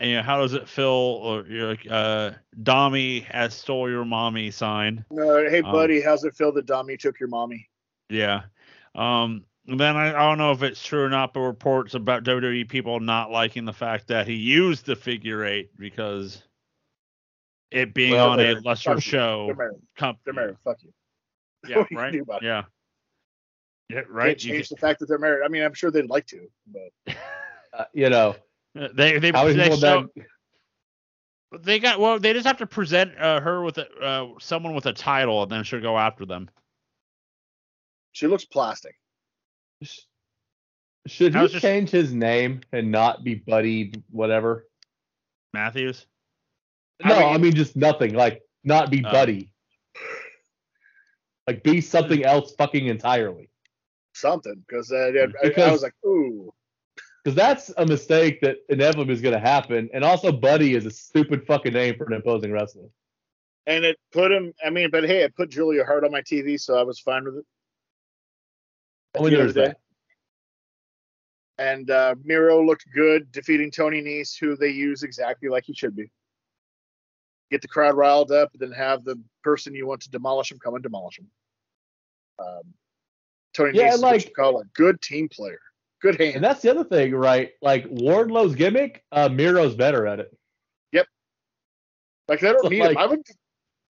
you know how does it feel? Or you're like, uh, Dommy has stole your mommy sign. No, hey Um, buddy, how's it feel that Dummy took your mommy? Yeah. Um. And Then I, I don't know if it's true or not, but reports about WWE people not liking the fact that he used the figure eight because it being Well, on a lesser fuck you. show. They're married. comp- They're married. Fuck you. Yeah. What do you Right. do it? Yeah. Yeah. Right. Right. You Change the fact that they're married. I mean, I'm sure they'd like to, but Uh, you know can- they they they show, they got well they just have to present uh, her with a, uh, someone with a title and then she'll go after them. she looks plastic. Should he just- change his name and not be Buddy whatever? Matthews. I No, mean- I mean just nothing. Like not be Oh. Buddy. Like be something else fucking entirely. Something because uh, I, I was like, ooh, Because that's a mistake that inevitably is going to happen. And also, Buddy is a stupid fucking name for an imposing wrestler. and it put him. I mean, but hey, it put Julia Hart on my TV, so I was fine with it. Only the end there's of the day. And uh, Miro looked good defeating Tony Nese, who they use exactly like he should be. Get the crowd riled up, then have the person you want to demolish him come and demolish him. Um, Tony Yeah, Nese is what like- you call a good team player, good hand. And that's the other thing, right? Like Wardlow's gimmick, uh, Miro's better at it. Yep. Like they don't So, need him. like- I would.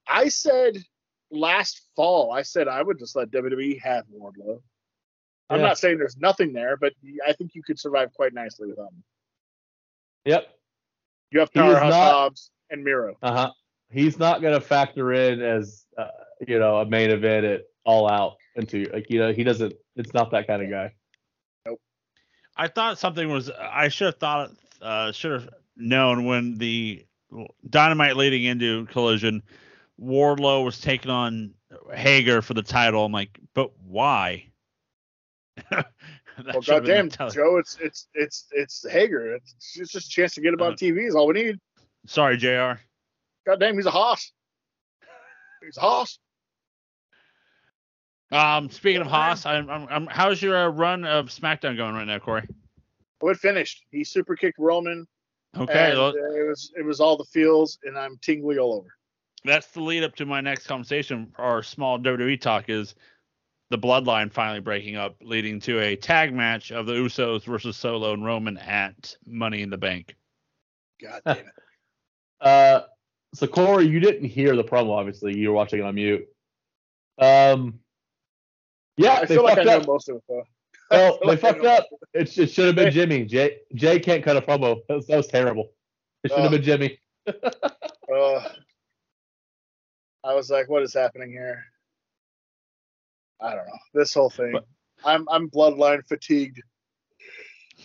I said last fall. I said I would just let WWE have Wardlow. I'm Yeah. not saying there's nothing there, but I think you could survive quite nicely with him. Yep. You have He is Powerhouse not- Hobbs and Miro. Uh huh. He's not going to factor in as uh, you know a main event at All Out into like you know he doesn't. It's not that kind of guy. Nope. I thought something was. I should have thought. Uh, should have known when the Dynamite leading into Collision, Wardlow was taking on Hager for the title. I'm like, but why? Well, goddamn, Joe, it's it's it's it's Hager. It's, it's just a chance to get him on Uh, TV is all we need. Sorry, Jr. Goddamn, he's a hoss. He's a hoss. Um, speaking of Haas, I'm, I'm, I'm, how's your uh, run of SmackDown going right now, Corey? Oh, it finished. He super kicked Roman. Okay, and, well, uh, it was it was all the feels, and I'm tingly all over. that's the lead up to my next conversation. Our small WWE talk is the Bloodline finally breaking up, leading to a tag match of the Usos versus Solo and Roman at Money in the Bank. God damn it. Uh, so Corey, you didn't hear the promo. Obviously, you were watching it on mute. Um, yeah, I they feel like I fucked know up. most of it though. Well, they like fucked up. It, it should have been Jimmy. Jay Jay can't cut a promo. That was, that was terrible. It should have Oh. been Jimmy. Uh, I was like, what is happening here? I don't know. This whole thing. But- I'm I'm bloodline fatigued.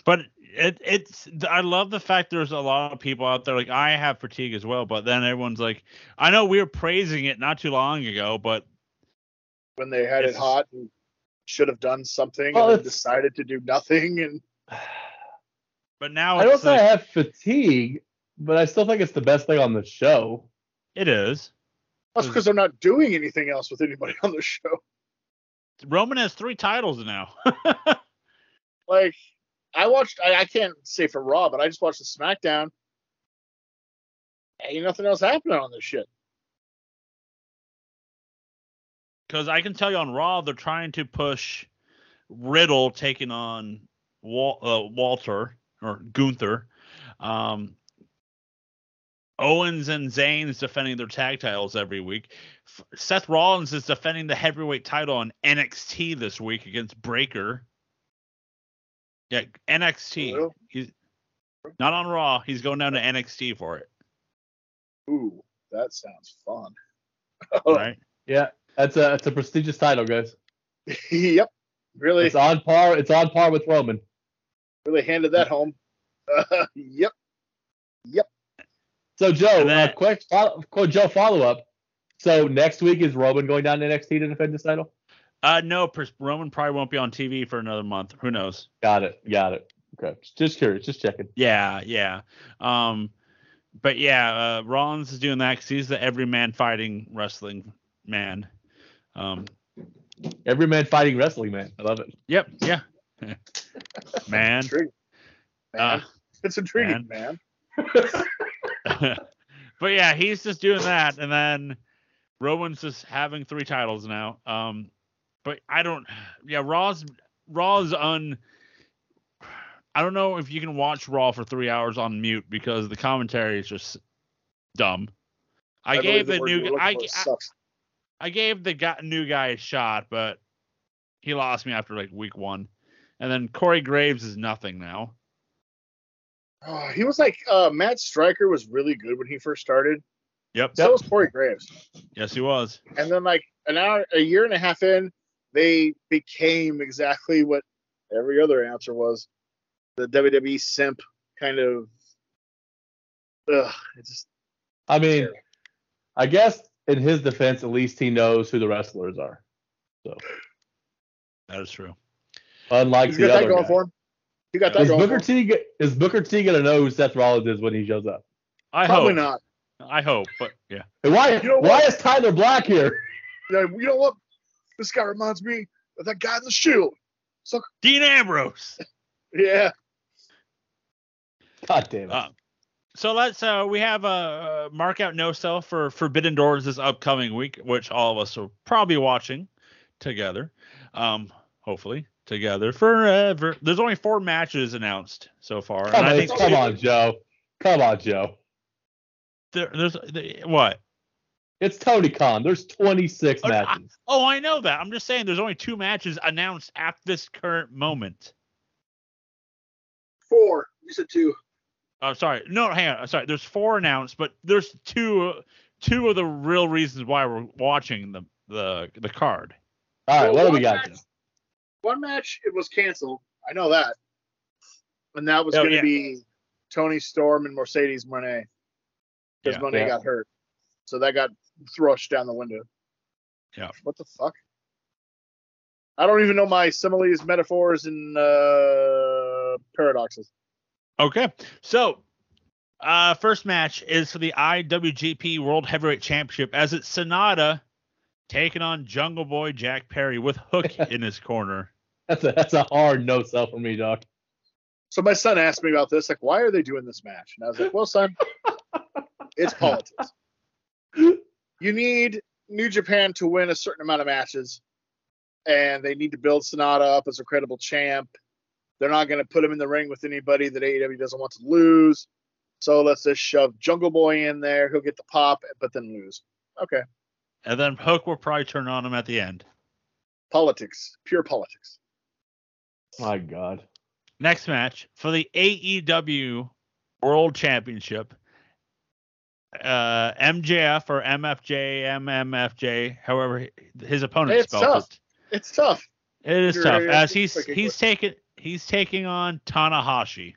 But it, it's I love the fact there's a lot of people out there like I have fatigue as well, but then everyone's like, I know we were praising it not too long ago, but when they had it hot and should have done something Well, and decided to do nothing and but now I don't it's say I have fatigue, but I still think it's the best thing on the show. it is. that's because they're not doing anything else with anybody on the show. Roman has three titles now. Like I watched I, I can't say for Raw, but I just watched the SmackDown. Ain't nothing else happening on this shit. Because I can tell you on Raw, they're trying to push Riddle taking on Wal- uh, Walter or Gunther. Um, Owens and Zayn's defending their tag titles every week. F- Seth Rollins is defending the heavyweight title on NXT this week against Breakker. Yeah, NXT. Well. He's not on Raw. He's going down to NXT for it. Ooh, that sounds fun. Right? Yeah, that's a that's a prestigious title, guys. yep. Really, It's on par. It's on par with Roman. really handed that home. Uh, yep. So Joe, And uh, quick, follow, Joe follow up. So next week is Roman going down to NXT to defend his title? Uh, no, pers- Roman probably won't be on TV for another month. Who knows? Got it. Got it. Okay. Just curious. Just checking. Yeah, yeah. Um, but yeah, uh, Rollins is doing that because he's the everyman fighting wrestling man. Um, Every man fighting wrestling, man. I love it. yep, yeah. man. Intriguing, man. Uh, it's intriguing, man. but yeah, he's just doing that, and then Roman's just having three titles now. Um, but I don't. Yeah, Raw's Raw's un. I don't know if you can watch Raw for three hours on mute because the commentary is just dumb. I, believe gave the word new I, I. I gave the guy, new guy a shot, but he lost me after like week one. And then Corey Graves is nothing now. Oh, he was like uh, Matt Striker was really good when he first started. Yep. So was Corey Graves. Yes, he was. And then like an hour, a year and a half in, they became exactly what every other answer was. The WWE simp kind of. Ugh, it just I mean, I guess in his defense, at least he knows who the wrestlers are. So. That is true. Unlike he's the other going guy. For him. He got that Is Booker. T get- is Booker T gonna know who Seth Rollins is when he shows up? I Probably hope. not. I hope, but yeah. Hey, why You know why what? is Tyler Black here? Yeah, You know what? This guy reminds me of that guy in the Shield. Dean Ambrose. Yeah. God damn it. Uh, so let's uh we have a uh, mark out no sell for Forbidden Doors this upcoming week, which all of us will probably watching together. Um, hopefully together forever. There's only four matches announced so far, come, and I on, think come on, Joe. Come on, Joe. there, there's the- what? It's Tony Khan. There's 26 Oh, I- matches. Oh, I know that. I'm just saying there's only two matches announced at this current moment. Four. You said two. Oh, sorry. No, hang on. Sorry. There's four announced, but there's two two of the real reasons why we're watching the the the card. All right, Well, what do we got? match- One match, it was canceled. I know that. And that was Oh, going to yeah. be Toni Storm and Mercedes Moné. Because Yeah. Moné Yeah. got hurt. So that got thrust down the window. Yeah. What the fuck? I don't even know my similes, metaphors, and uh, paradoxes. Okay. So, uh, first match is for the IWGP World Heavyweight Championship as it's Sanada taking on Jungle Boy Jack Perry with Hook in his corner. That's a that's a hard no sell for me, Doc. So my son asked me about this, like, why are they doing this match? And I was like, well, son, it's politics. You need New Japan to win a certain amount of matches, and they need to build Sanada up as a credible champ. They're not going to put him in the ring with anybody that AEW doesn't want to lose. So let's just shove Jungle Boy in there. He'll get the pop, but then lose. Okay. And then Hook will probably turn on him at the end. Politics. Pure politics. My God. Next match for the AEW World Championship. Uh, MJF or MFJ, MMFJ, however his opponent It's spells tough. it. It's tough. It is You're- tough you're- as he's he's taking he's taking on Tanahashi.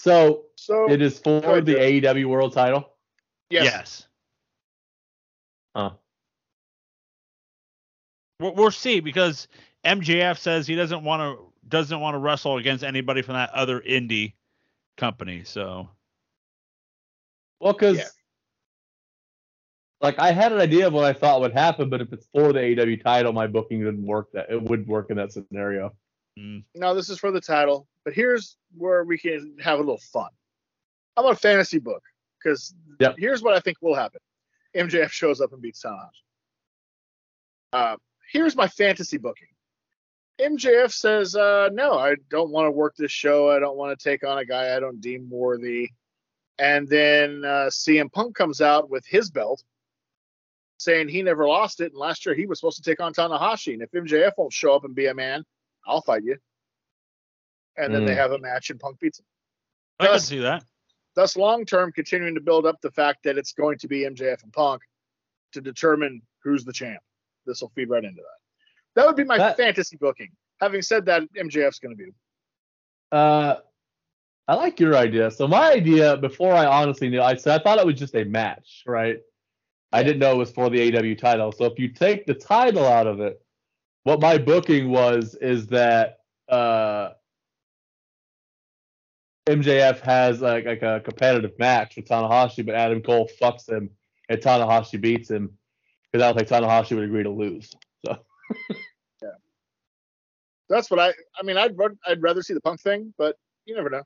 So So, it is for the AEW World Title. yes. yes. Huh. We'll, we'll see because MJF says he doesn't want to doesn't want to wrestle against anybody from that other indie company. So Well, because Yeah. like I had an idea of what I thought would happen, but if it's for the AEW title, my booking wouldn't work. That it would work in that scenario. mm, No, this is for the title. But here's where we can have a little fun. How about a fantasy book? Because Yep. here's what I think will happen. MJF shows up and beats Tanahashi. Uh, here's my fantasy booking. MJF says, uh, no, I don't want to work this show. I don't want to take on a guy I don't deem worthy. And then uh, CM Punk comes out with his belt saying he never lost it. And last year he was supposed to take on Tanahashi. And if MJF won't show up and be a man, I'll fight you. And then they Mm. have a match and Punk beats him. I can Thus- see that. Thus, long term, continuing to build up the fact that it's going to be MJF and Punk to determine who's the champ. This will feed right into that. That would be my That- fantasy booking. having said that, MJF's going to be. Uh, I like your idea. So my idea before I honestly knew, I said I thought it was just a match, right? I didn't know it was for the AW title. So if you take the title out of it, what my booking was is that uh, MJF has like, like a competitive match with Tanahashi, but Adam Cole fucks him and Tanahashi beats him because I don't think Tanahashi would agree to lose. So yeah, That's what I. I mean, I'd I'd rather see the Punk thing, but you never know,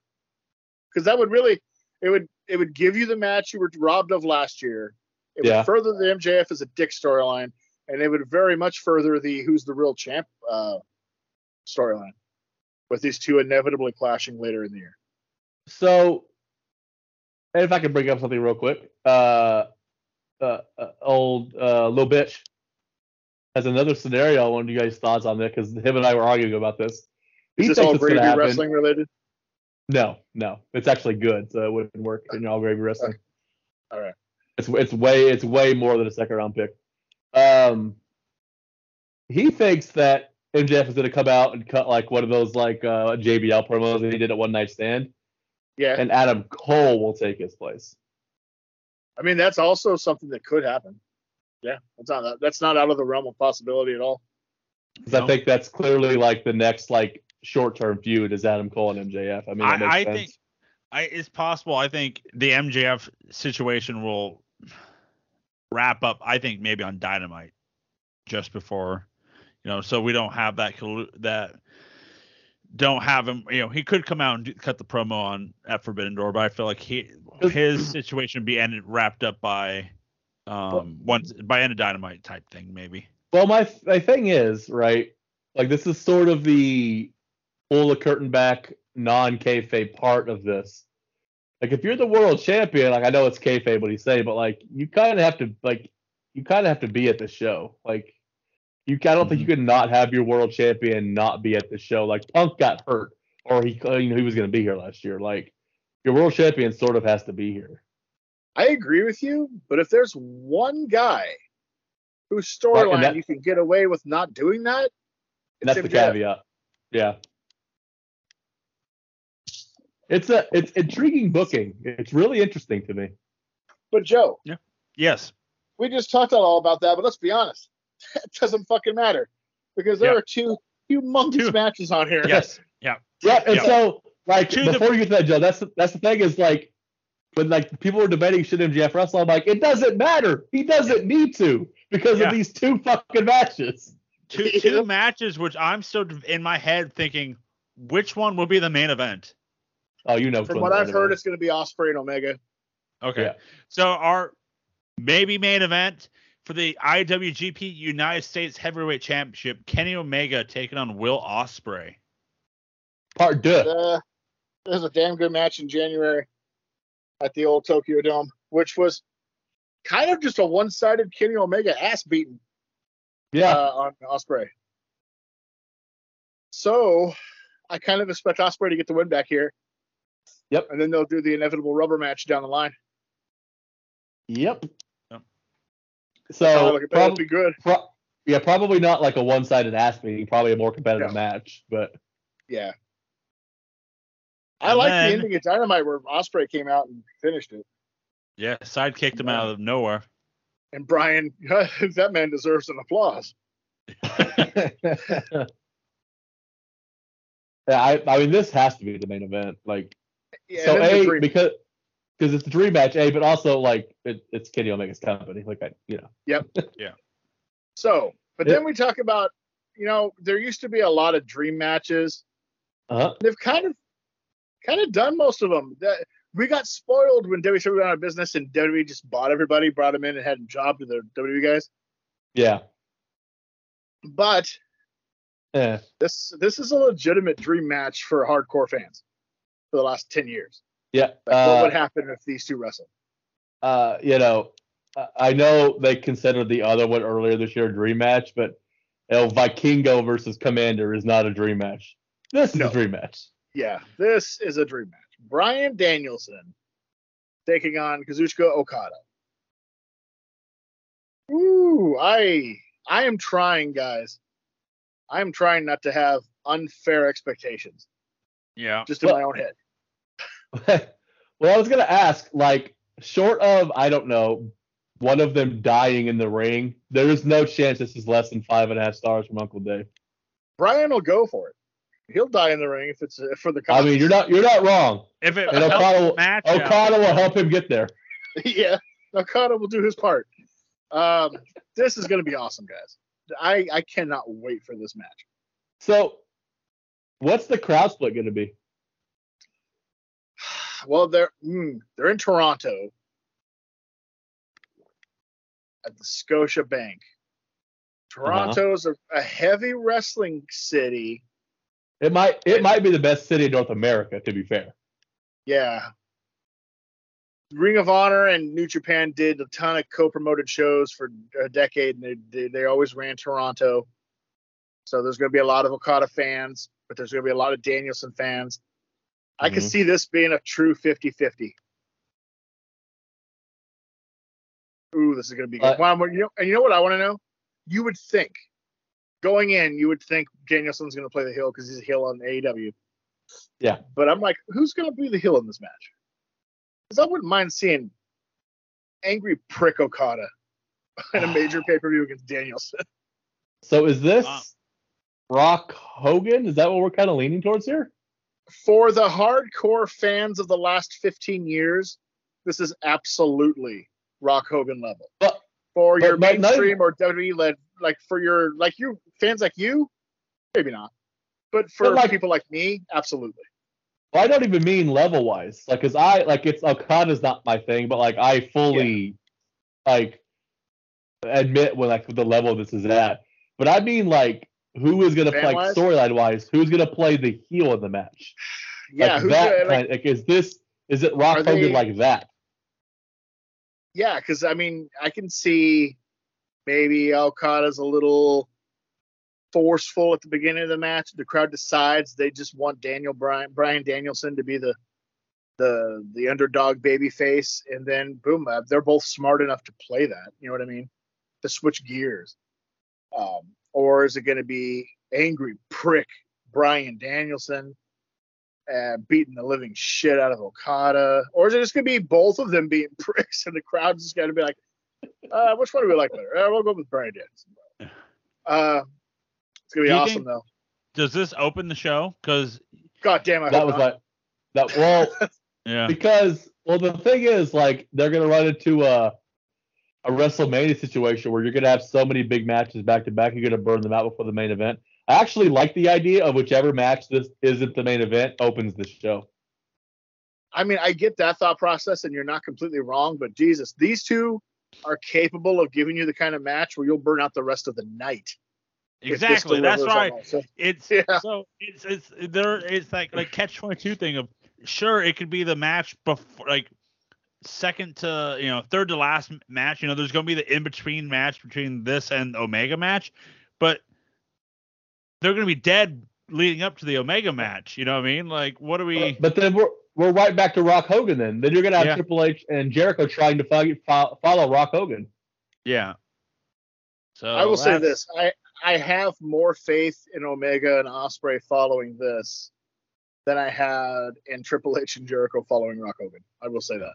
because that would really it would it would give you the match you were robbed of last year. It Yeah. would further the MJF as a dick storyline, and it would very much further the who's the real champ uh, storyline, with these two inevitably clashing later in the year. So, if I can bring up something real quick, uh, uh, uh old uh, little bitch has another scenario. I wanted you guys' thoughts on that because him and I were arguing about this. He Is this thinks all gravy wrestling related? No, no, it's actually good, so it wouldn't work in all gravy wrestling. All right. It's it's way it's way more than a second round pick. Um, he thinks that MJF is going to come out and cut like one of those like uh, JBL promos that he did at One Night Stand, Yeah, and Adam Cole will take his place. I mean that's also something that could happen. Yeah, that's not that's not out of the realm of possibility at all. 'Cause I think that's clearly like the next like short term feud is Adam Cole and MJF. I mean, that I, makes I sense. think I, it's possible. I think the MJF situation will wrap up. I think maybe on Dynamite, just before, you know, so we don't have that collu- that don't have him. You know, he could come out and do, cut the promo on at Forbidden Door, but I feel like he his situation be ended wrapped up by um once by end of Dynamite type thing maybe. Well, my my thing is right. Like this is sort of the pull the curtain back, non kayfabe part of this. Like if you're the world champion, like I know it's kayfabe what he's saying, but like you kind of have to like you kind of have to be at the show. Like you, I don't think you could not have your world champion not be at the show. Like Punk got hurt, or he you know he was going to be here last year. Like your world champion sort of has to be here. I agree with you, but if there's one guy whose storyline that- you can get away with not doing that, And that's it's the caveat. Yeah. It's a it's intriguing booking. It's really interesting to me. But Joe, Yeah. Yes. we just talked all about that, but let's be honest, it doesn't fucking matter because there Yeah. are two humongous Two. matches on here. Yes. Yeah. Yeah, and Yeah. so like To the- before you get to that, Joe, that's the, that's the thing is like when like people were debating should MJF wrestle, I'm like, it doesn't matter. He doesn't need to because Yeah. of these two fucking matches. Two two matches which I'm still in my head thinking which one will be the main event. Oh, you know. From what I've heard, main it's going to be Ospreay and Omega. Okay. Yeah. So our maybe main event for the IWGP United States Heavyweight Championship, Kenny Omega taking on Will Ospreay. part deux. Uh, there's a damn good match in January at the old Tokyo Dome, which was kind of just a one-sided Kenny Omega ass beating Yeah. uh, on Ospreay. So I kind of expect Ospreay to get the win back here. Yep. And then they'll do the inevitable rubber match down the line. Yep. Yep. So Oh, look, that'll prob- be good. pro- yeah, probably not like a one-sided ass meeting. Probably a more competitive No. match, but Yeah. I like the ending of Dynamite where Ospreay came out and finished it. Yeah, side kicked him out of nowhere. And Brian, that man deserves an applause. yeah, I, I mean, this has to be the main event. Like, Yeah, so and then the a because because it's the dream match. A, but also like it, it's Kenny Omega's company. Like, I, you know, Yep. yeah. So, but Yeah. then we talk about, you know, there used to be a lot of dream matches. uh-huh. They've kind of, kind of done most of them. That we got spoiled when WWE went out of business and WWE just bought everybody, brought them in, and had them job to the WWE guys. yeah, But yeah, this this is a legitimate dream match for hardcore fans for the last ten years. yeah. Like, Uh, what would happen if these two wrestled? uh, you know, I- know they considered the other one earlier this year a dream match, but you know, Vikingo versus Commander is not a dream match. This is No. a dream match. Yeah, this is a dream match. Bryan Danielson taking on Kazuchika Okada. Ooh, I I am trying, guys. I am trying not to have unfair expectations Yeah. just in Well- my own head. well, I was gonna ask, like, short of I don't know, one of them dying in the ring, there is no chance this is less than five and a half stars from Uncle Dave. Bryan will go for it. He'll die in the ring if it's uh, for the. I mean, you're not you're not wrong. If it And helps Okada, the will- match out- Okada will help him get there. yeah, Okada will do his part. Um, this is going to be awesome, guys. I I cannot wait for this match. So, what's the crowd split going to be? Well, they're mm, they're in Toronto at the Scotiabank. Toronto's a, a heavy wrestling city. It might it might be the best city in North America, to be fair. Yeah. Ring of Honor and New Japan did a ton of co-promoted shows for a decade, and they they, they always ran Toronto. So there's going to be a lot of Okada fans, but there's going to be a lot of Danielson fans. I can Mhm. see this being a true 50-50. Ooh, this is going to be good. Uh, Well, you know, and you know what I want to know? You would think going in, you would think Danielson's going to play the heel because he's a heel on AEW. Yeah. But I'm like, who's going to be the heel in this match? Because I wouldn't mind seeing angry prick Okada in a major pay per view against Danielson. So is this Uh, Rock Hogan? Is that what we're kind of leaning towards here? For the hardcore fans of the last 15 years, this is absolutely Rock Hogan level. But- for but- your but not mainstream or WWE led, like for your like you fans like you, maybe not. But for But like- people like me, absolutely. Well, I don't even mean level wise. Like, cause I like it's Okada's not my thing, but like I fully like admit when like the level this is at. But I mean like who is gonna play Fan-wise? storyline wise? Who's gonna play the heel in the match? Yeah, like who's that gonna, like, like is this is it Rock Hogan they- like that? Yeah, because I mean, I can see maybe Okada's a little forceful at the beginning of the match. The crowd decides they just want Daniel Bryan, Brian Danielson to be the the the underdog baby face, and then boom, uh, they're both smart enough to play that. You know what I mean? To switch gears. Um, or is it going to be angry prick Bryan Danielson? uh, beating the living shit out of Okada, or is it just gonna be both of them being pricks, and the crowd's just gonna be like, uh, which one do we like better? Uh, we'll go with Bryan Danielson. Uh, it's gonna be awesome think- though. Does this open the show? Because God damn, I That was not. like that. Well, yeah, because well the thing is like they're gonna run into a a WrestleMania situation where you're gonna have so many big matches back to back, you're gonna burn them out before the main event. I actually like the idea of whichever match this isn't the main event opens the show. I mean, I get that thought process, and you're not completely wrong. But Jesus, these two are capable of giving you the kind of match where you'll burn out the rest of the night. exactly. That's right. So, It's Yeah. so it's it's there. It's like like catch twenty two thing of sure it could be the match before like second to you know third to last match. You know, there's gonna be the in between match between this and Omega match, but they're gonna be dead leading up to the Omega match. You know what I mean? Like, what do we? But then we're we're right back to Rock Hogan. Then then you're gonna have Yeah. Triple H and Jericho trying to follow, follow Rock Hogan. Yeah. So I will say this: I I have more faith in Omega and Ospreay following this than I had in Triple H and Jericho following Rock Hogan. I will say that.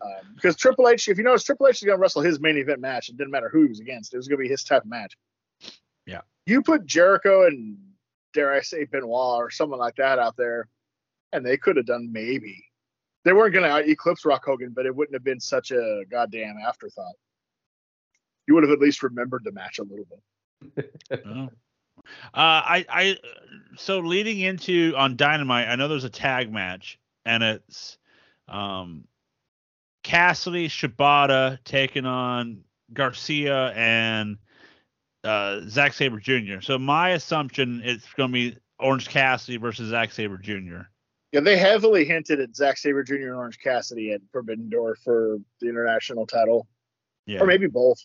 Um, because Triple H, if you notice, Triple H is going to wrestle his main event match. It didn't matter who he was against; it was going to be his type of match. Yeah. You put Jericho and dare I say Benoit or someone like that out there, and they could have done maybe. They weren't going to eclipse Rock Hogan, but it wouldn't have been such a goddamn afterthought. You would have at least remembered the match a little bit. Oh. Uh, I, I, so leading into on Dynamite, I know there's a tag match, and it's, um, Cassidy Shibata taking on Garcia and uh, Zack Sabre Jr. So my assumption it's going to be Orange Cassidy versus Zack Sabre Jr. Yeah, they heavily hinted at Zack Sabre Jr. and Orange Cassidy at Forbidden Door for the international title, Yeah, or maybe both.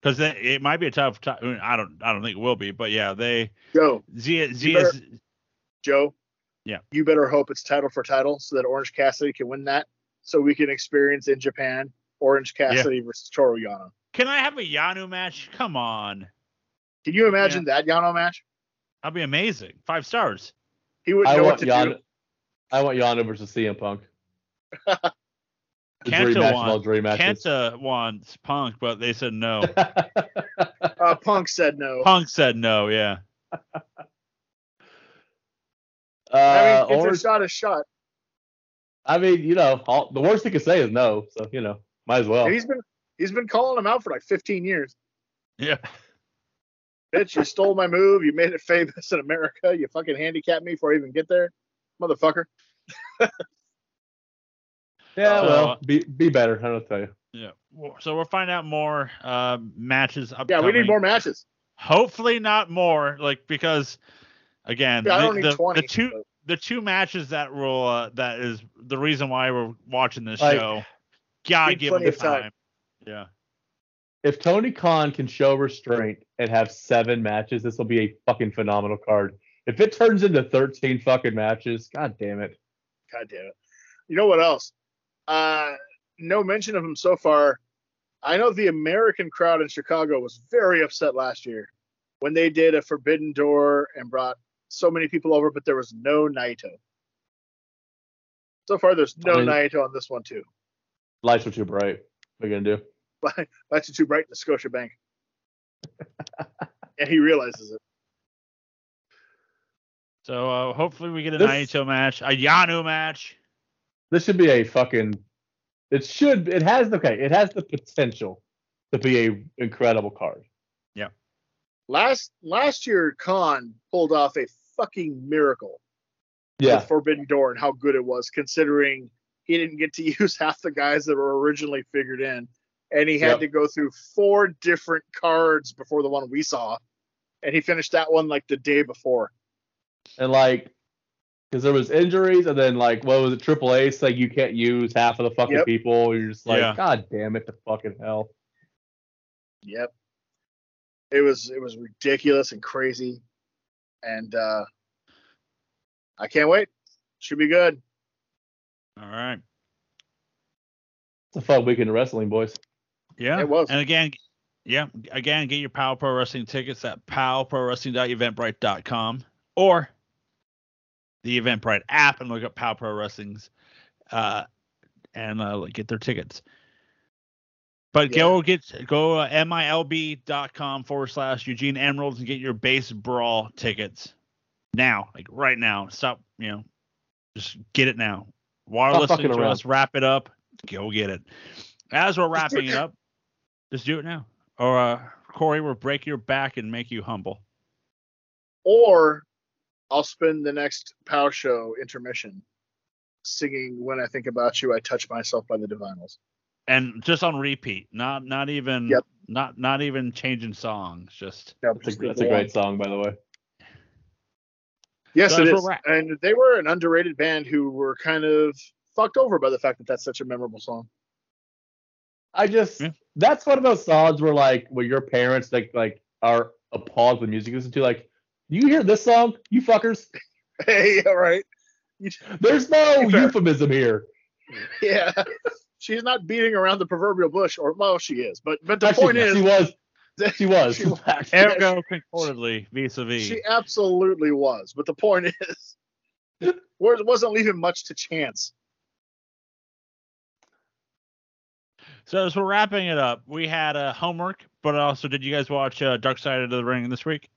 because it might be a tough. ti- I, mean, I don't, I don't think it will be, but yeah, they Joe, Z Z better- is Joe. Yeah. You better hope it's title for title so that Orange Cassidy can win that, so we can experience in Japan Orange Cassidy versus Toru Yano. Can I have a Yano match? Come on. Can you imagine that Yano match? That'd be amazing. Five stars. He wouldn't I know what want to Yano. do. I want Yano versus CM Punk. The Kenta dream match of won. dream. Kenta wants Punk, but they said no. Uh, Punk said no. Punk said no. Yeah. uh, I mean, give or a shot a shot. I mean, you know, all, the worst he could say is no. So you know, might as well. He's been he's been calling him out for like 15 years. Yeah. Bitch, you stole my move. You made it famous in America. You fucking handicapped me before I even get there, motherfucker. yeah, So, well, uh, be be better. I don't tell you. Yeah. So we'll find out more uh, matches. Up. Yeah, we need more matches. Hopefully not more, like because again, Yeah, the, the, 20. the two but- the two matches that will uh, that is the reason why we're watching this Like, show. Gotta give plenty them of time. time. Yeah. If Tony Khan can show restraint and have seven matches, this will be a fucking phenomenal card. If it turns into 13 fucking matches, god damn it. God damn it. You know what else? Uh, no mention of him so far. I know the American crowd in Chicago was very upset last year when they did a Forbidden Door and brought so many people over, but there was no Naito. So far, there's no I mean- Naito on this one too. Lights are too bright. What are you gonna do? Lights are too bright in the Scotiabank, and he realizes it. So uh, hopefully we get a This- Naito match, a Yano match. This should be a fucking. It should. It has okay. It has the potential to be a incredible card. Yeah. Last last year, Khan pulled off a fucking miracle Yeah. with Forbidden Door and how good it was, considering he didn't get to use half the guys that were originally figured in, and he had Yep. to go through four different cards before the one we saw, and he finished that one like the day before. and like because there was injuries and then like what was it triple ace like you can't use half of the fucking Yep. people you're just like Yeah. god damn it the fucking hell Yep. It was it was ridiculous and crazy, and uh I can't wait. Should be good. All right. it's a fun weekend of wrestling boys Yeah. It was. And again, yeah, again, get your PAL Pro Wrestling tickets at palprowrestling.eventbrite.com or the Eventbrite app and look up PAL Pro Wrestling's uh, and uh, get their tickets. But go get go uh, milb.com forward slash Eugene Emeralds and get your base brawl tickets now, like right now. Stop, you know, just get it now. While Stop listening to around. us wrap it up, go get it. As we're wrapping it up, just do it now. Or uh, Corey will break your back and make you humble. Or I'll spend the next POW show intermission singing "When I Think About You, I Touch Myself" by the Divinyls. And just on repeat, not not even Yep. not not even changing songs, just Yeah, that's a, that's a great song by the way Yes, So it that's is. where we're And they were an underrated band who were kind of fucked over by the fact that that's such a memorable song. I just Yeah. that's one of those songs where like where your parents like like are appalled with music you listen to like you hear this song you fuckers Hey, all right. there's no Fair. euphemism here Yeah. She's not beating around the proverbial bush, or well, she is. But but the Actually, point is, she was she was She was. Actually, ergo concordantly vis-a-vis. she absolutely was. But the point is, where it wasn't leaving much to chance. So as we're wrapping it up, we had uh, homework, but also did you guys watch uh, Dark Side of the Ring this week?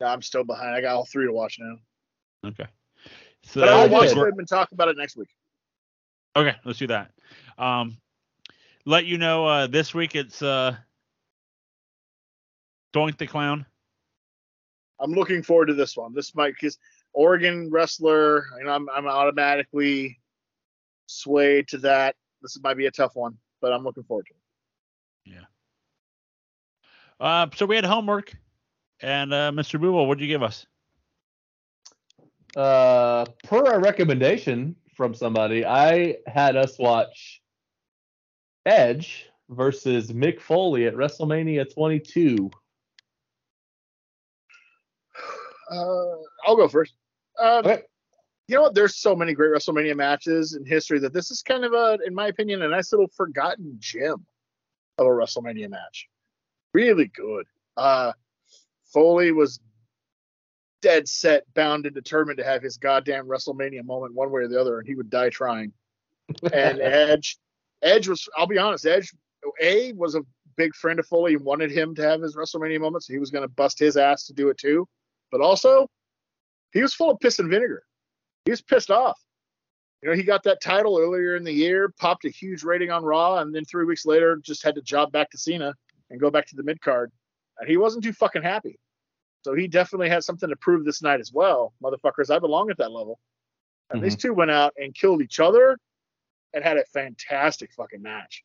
No, I'm still behind. I got all three to watch now. Okay. So But I will watch them and talk about it next week. Okay, let's do that. Um, let you know uh, this week it's uh, Doink the Clown. I'm looking forward to this one. This might because Oregon wrestler, and I'm I'm automatically swayed to that. This might be a tough one, but I'm looking forward to it. Uh, so we had homework, and uh, Mr. Booble, what'd you give us? uh, per a recommendation from somebody, I had us watch Edge versus Mick Foley at WrestleMania 22. Uh, I'll go first. Um, Okay. You know what? There's so many great WrestleMania matches in history that this is kind of a, in my opinion, a nice little forgotten gem of a WrestleMania match. Really good. Uh, Foley was dead set, bound and determined to have his goddamn WrestleMania moment one way or the other, and he would die trying. And Edge, Edge was, I'll be honest, Edge, A, was a big friend of Foley and wanted him to have his WrestleMania moment, so he was going to bust his ass to do it too. But also, he was full of piss and vinegar. He was pissed off. You know, he got that title earlier in the year, popped a huge rating on Raw, and then three weeks later just had to job back to Cena and go back to the mid card. And he wasn't too fucking happy. So he definitely had something to prove this night as well. Motherfuckers, I belong at that level. And these mm-hmm. two went out and killed each other and had a fantastic fucking match.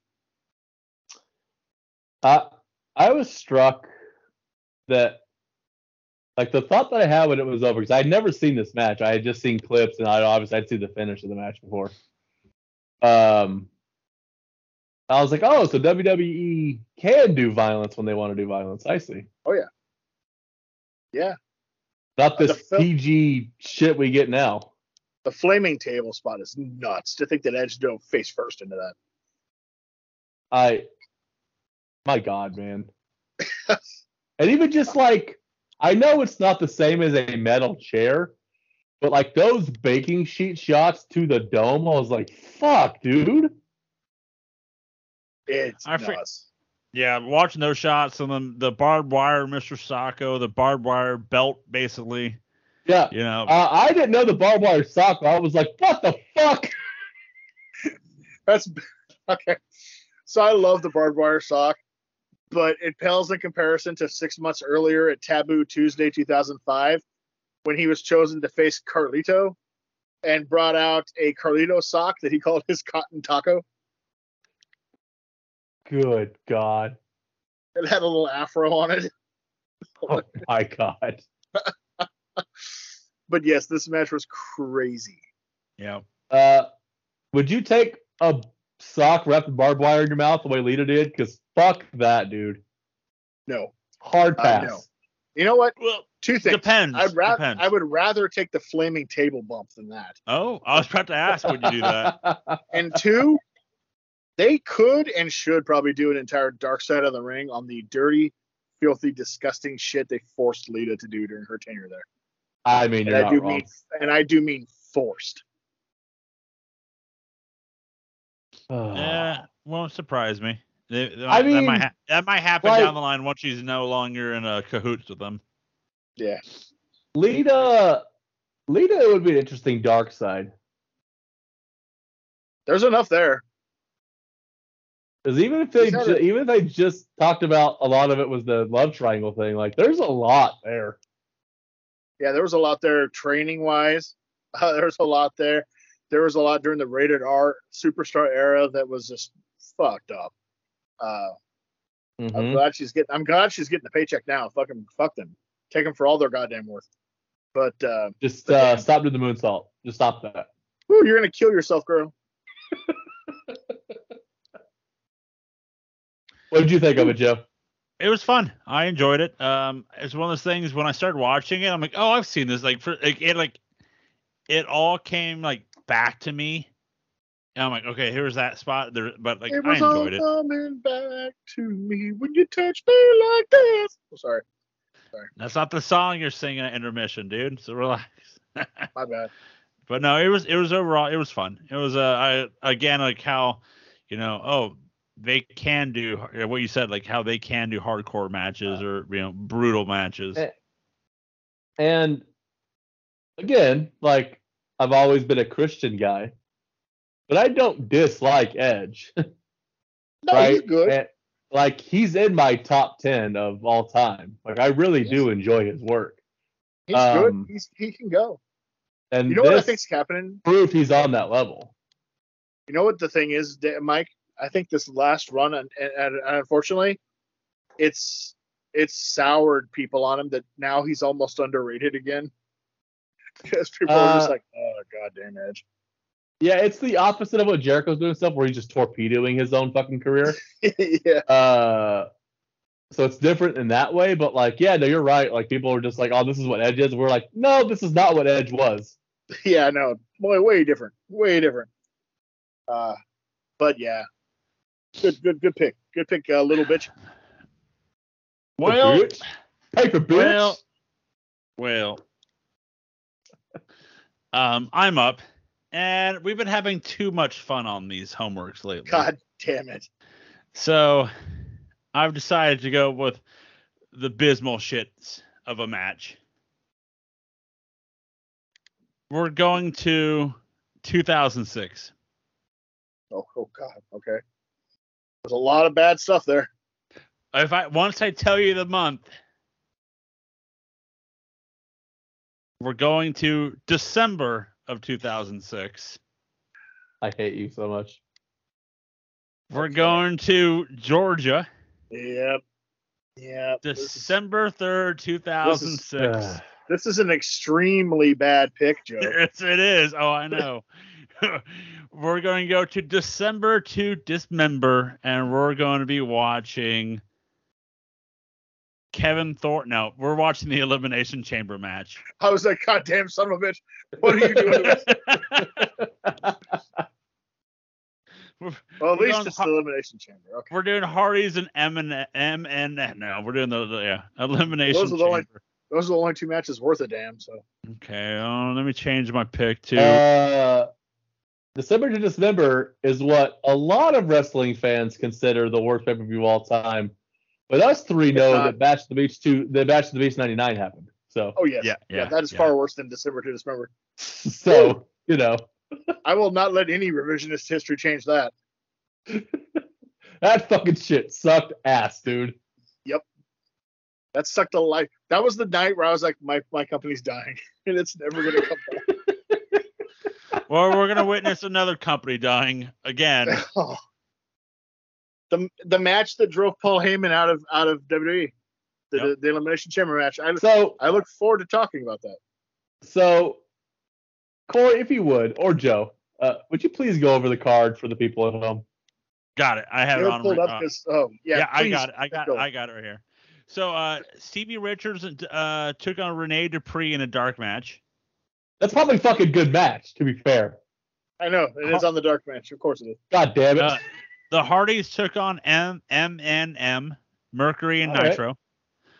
I I was struck that like the thought that I had when it was over because I had never seen this match. I had just seen clips and I obviously I'd seen the finish of the match before. Um, I was like, oh, so WWE can do violence when they want to do violence. I see. Oh yeah. Yeah. Not The this fil- PG shit we get now. The flaming table spot is nuts to think that Edge dove face first into that. I, my God, man. and even just like, I know it's not the same as a metal chair, but like those baking sheet shots to the dome, I was like, fuck, dude. It's I fr- Yeah, watching those shots and then the barbed wire, Mr. Socko, the barbed wire belt, basically. Yeah. You know, Uh, I didn't know the barbed wire sock. I was like, what the fuck? That's okay. So I love the barbed wire sock, but it pales in comparison to six months earlier at Taboo Tuesday 2005 when he was chosen to face Carlito and brought out a Carlito sock that he called his cotton taco. Good God. It had a little afro on it. Oh my God. But yes, this match was crazy. yeah. Uh, would you take a sock wrapped in barbed wire in your mouth the way Lita did? Because fuck that, dude. No. Hard Uh, pass. no. You know what? Well, Two things. depends. I'd rather depends. I would rather take the flaming table bump than that. oh, I was about to ask, would you do that? And two, they could and should probably do an entire dark side of the ring on the dirty, filthy, disgusting shit they forced Lita to do during her tenure there. I mean, And you're I not do wrong. mean and I do mean forced. Yeah, won't surprise me. They- they I might- that might mean, ha- that might happen like- down the line once she's no longer in a cahoots with them. Yeah. Lita, Lita would be an interesting dark side. There's enough there. Because even if they ju- even if they just talked about a lot of it was the love triangle thing, like there's a lot there. Yeah, there was a lot there training wise. Uh, there was a lot there. There was a lot during the rated R superstar era that was just fucked up. Uh, I'm Mhm. glad she's getting. I'm glad she's getting the paycheck now. Fucking fuck them. Take them for all their goddamn worth. But uh, Just But uh, stop doing the moonsault. Just stop that. whew, you're gonna kill yourself, girl. What did you think of it, Joe? It was fun. I enjoyed it. Um, it's one of those things when I started watching it, I'm like, oh, I've seen this. Like, for like, it like it all came like back to me. And I'm like, okay, here's that spot. There, but like, it I was all enjoyed it. coming back to me when you touch me like this. Oh, sorry, sorry. That's not the song you're singing at intermission, dude. So relax. my bad. but no, it was it was overall it was fun. It was uh I again like how you know oh they can do what you said like how they can do hardcore matches or you know brutal matches. And again, like I've always been a Christian guy, but I don't dislike Edge. No, right? he's good. And, like he's in my top ten of all time. Like I really do enjoy his work. He's um, good. He's he can go. And You know what I think's happening? proof he's on that level. You know what the thing is, Mike? I think this last run, and, and, and unfortunately, it's it's soured people on him that now he's almost underrated again. Because people are just Uh, like, oh goddamn Edge. Yeah, it's the opposite of what Jericho's doing stuff where he's just torpedoing his own fucking career. yeah, Uh so it's different in that way, but like, yeah, no, you're right. Like people are just like, oh, this is what Edge is. We're like, no, this is not what Edge was. yeah, no, boy, way different, way different. Uh, but yeah, good, good, good pick, good pick, uh, little bitch. Well, paper bitch. well, well, Um, I'm up, and we've been having too much fun on these homeworks lately. God damn it. So I've decided to go with the abysmal shits of a match. We're going to 2006. Oh, oh God. Okay. There's a lot of bad stuff there. If I once I tell you the month, we're going to December of 2006. I hate you so much. We're going to Georgia, Yep. Yep. December 3rd, 2006. Ugh. this is an extremely bad pick, Joe. Yes, it is. Oh, I know. we're going to go to December to Dismember, and we're going to be watching Kevin Thornton. No, we're watching the Elimination Chamber match. I was like, God damn son of a bitch. What are you doing? to us?" We're, Well, at least it's har- the elimination chamber. Okay. we're doing Hardy's and M and M and no, we're doing the, the yeah Elimination Those are the only- Chamber. Those are the only two matches worth a damn. So Okay, uh, let me change my pick to Uh, December to Dismember is what a lot of wrestling fans consider the worst pay per view of all time. But us three know not. that Bash of the Beach two, the Bash of the Beach '99 happened. So, oh yes. yeah yeah, yeah that is yeah. far worse than December to Dismember. so you know I will not let any revisionist history change that. that fucking shit sucked ass, dude. Yep. That sucked a life. That was the night where I was like, my my company's dying, and it's never gonna come back. Well, we're gonna witness another company dying again. Oh. The the match that drove Paul Heyman out of out of WWE, the, Yep. the elimination chamber match. I So, I look forward to talking about that. so Corey, if you would, or Joe, uh, would you please go over the card for the people at home? Got it. I have it You're on. pulled my- up uh, because oh yeah, yeah, I got it. I got go. I got it right here. So uh Stevie Richards uh took on Renee Dupree in a dark match. That's probably a fucking good match, to be fair. I know it is on the dark match. Of course it is. God damn it. Uh, the Hardys took on M M N M Mercury and All right. Nitro.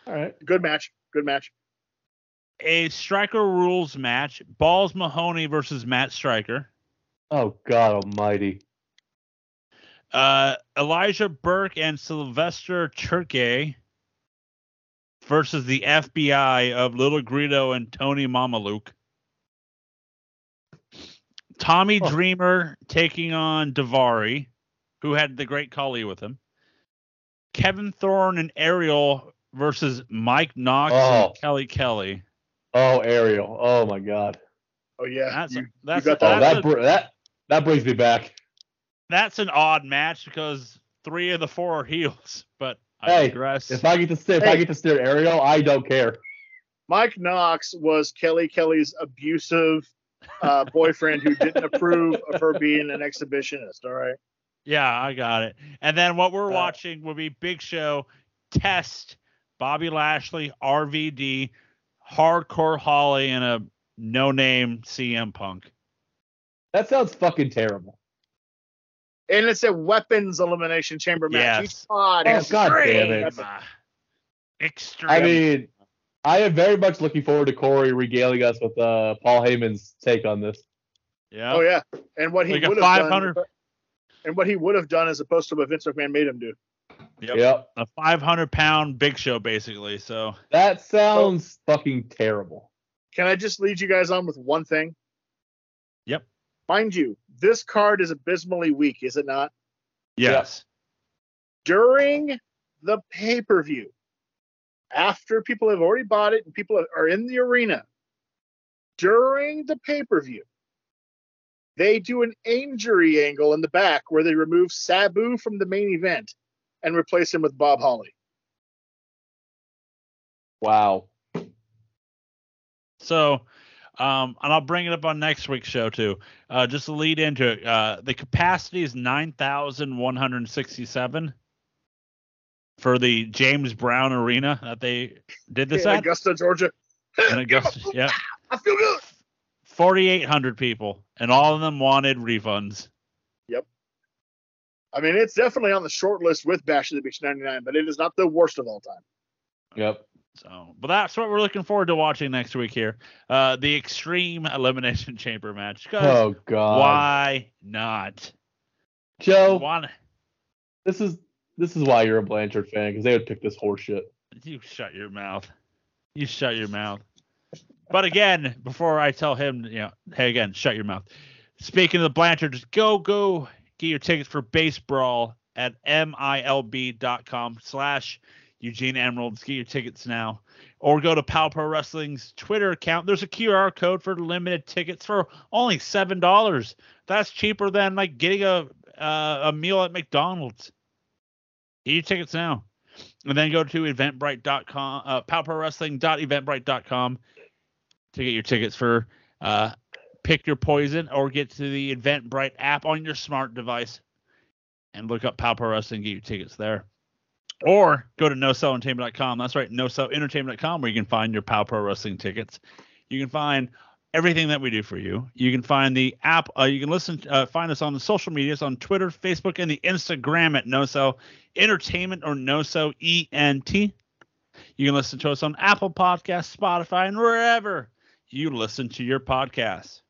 All right. Good match. Good match. A Striker Rules match. Balls Mahoney versus Matt Striker. Oh God Almighty. Uh, Elijah Burke and Sylvester Terkay versus the FBI of Little Guido and Tony Mamaluke. Tommy Oh. Dreamer taking on Daivari, who had the Great Khali with him. Kevin Thorn and Ariel versus Mike Knox Oh. and Kelly Kelly. Oh Ariel. Oh my God. Oh yeah. That's you- that's got Oh that. that's, that a- that that brings me back. that's an odd match because three of the four are heels. But I Hey, digress. If I get to steer, if I get to steer Ariel, I don't care. Mike Knox was Kelly Kelly's abusive uh, boyfriend who didn't approve of her being an exhibitionist. All right. Yeah, I got it. And then what we're Uh, watching will be Big Show test Bobby Lashley, RVD, Hardcore Holly, and a no name CM Punk. That sounds fucking terrible. And it's a weapons elimination chamber match. Yes. Oh, has God damn it. Extreme. I mean, I am very much looking forward to Corey regaling us with uh, Paul Heyman's take on this. yeah. Oh yeah. And what he Like a would have 500 done. And what he would have done as opposed to what Vince McMahon made him do. Yep. Yep. A 500 pound Big Show, basically. So That sounds fucking terrible. Can I just lead you guys on with one thing? Yep. Mind you, this card is abysmally weak, is it not? yes. During the pay per view, after people have already bought it and people are in the arena, during the pay per view, they do an injury angle in the back where they remove Sabu from the main event and replace him with Bob Holly. Wow. So, um, and I'll bring it up on next week's show too. Uh, just to lead into it, uh, the capacity is 9,167 for the James Brown Arena that they did this in at Augusta, Georgia. in Augusta. Yeah, I feel good. 4,800 people, and all of them wanted refunds. Yep. I mean, it's definitely on the short list with Bash of the Beach 99, but it is not the worst of all time. Yep. So, but that's what we're looking forward to watching next week here. Uh, the Extreme Elimination Chamber match. 'Cause Oh God. why not? Joe, Why, this is this is why you're a Blanchard fan because they would pick this horse shit. you shut your mouth. You shut your mouth. But again, before I tell him, you know, hey, again, shut your mouth. Speaking of the Blanchard, just go, go get your tickets for Base Brawl at milb.com slash Eugene Emeralds. Get your tickets now. Or go to Pal Pro Wrestling's Twitter account. There's a QR code for limited tickets for only $7. That's cheaper than like getting a uh, a meal at McDonald's. Get your tickets now. And then go to eventbrite.com, uh, powprowrestling.eventbrite.com to get your tickets for uh, Pick Your Poison or get to the Eventbrite app on your smart device and look up Pow Pro Wrestling get your tickets there. Or go to nosellentertainment.com. That's right, nosellentertainment.com where you can find your Pow Pro Wrestling tickets. You can find everything that we do for you. You can find the app. Uh, you can listen, uh, find us on the social medias on Twitter, Facebook, and the Instagram at No Sell Entertainment or No Sell ENT. You can listen to us on Apple Podcasts, Spotify, and wherever you listen to your podcasts.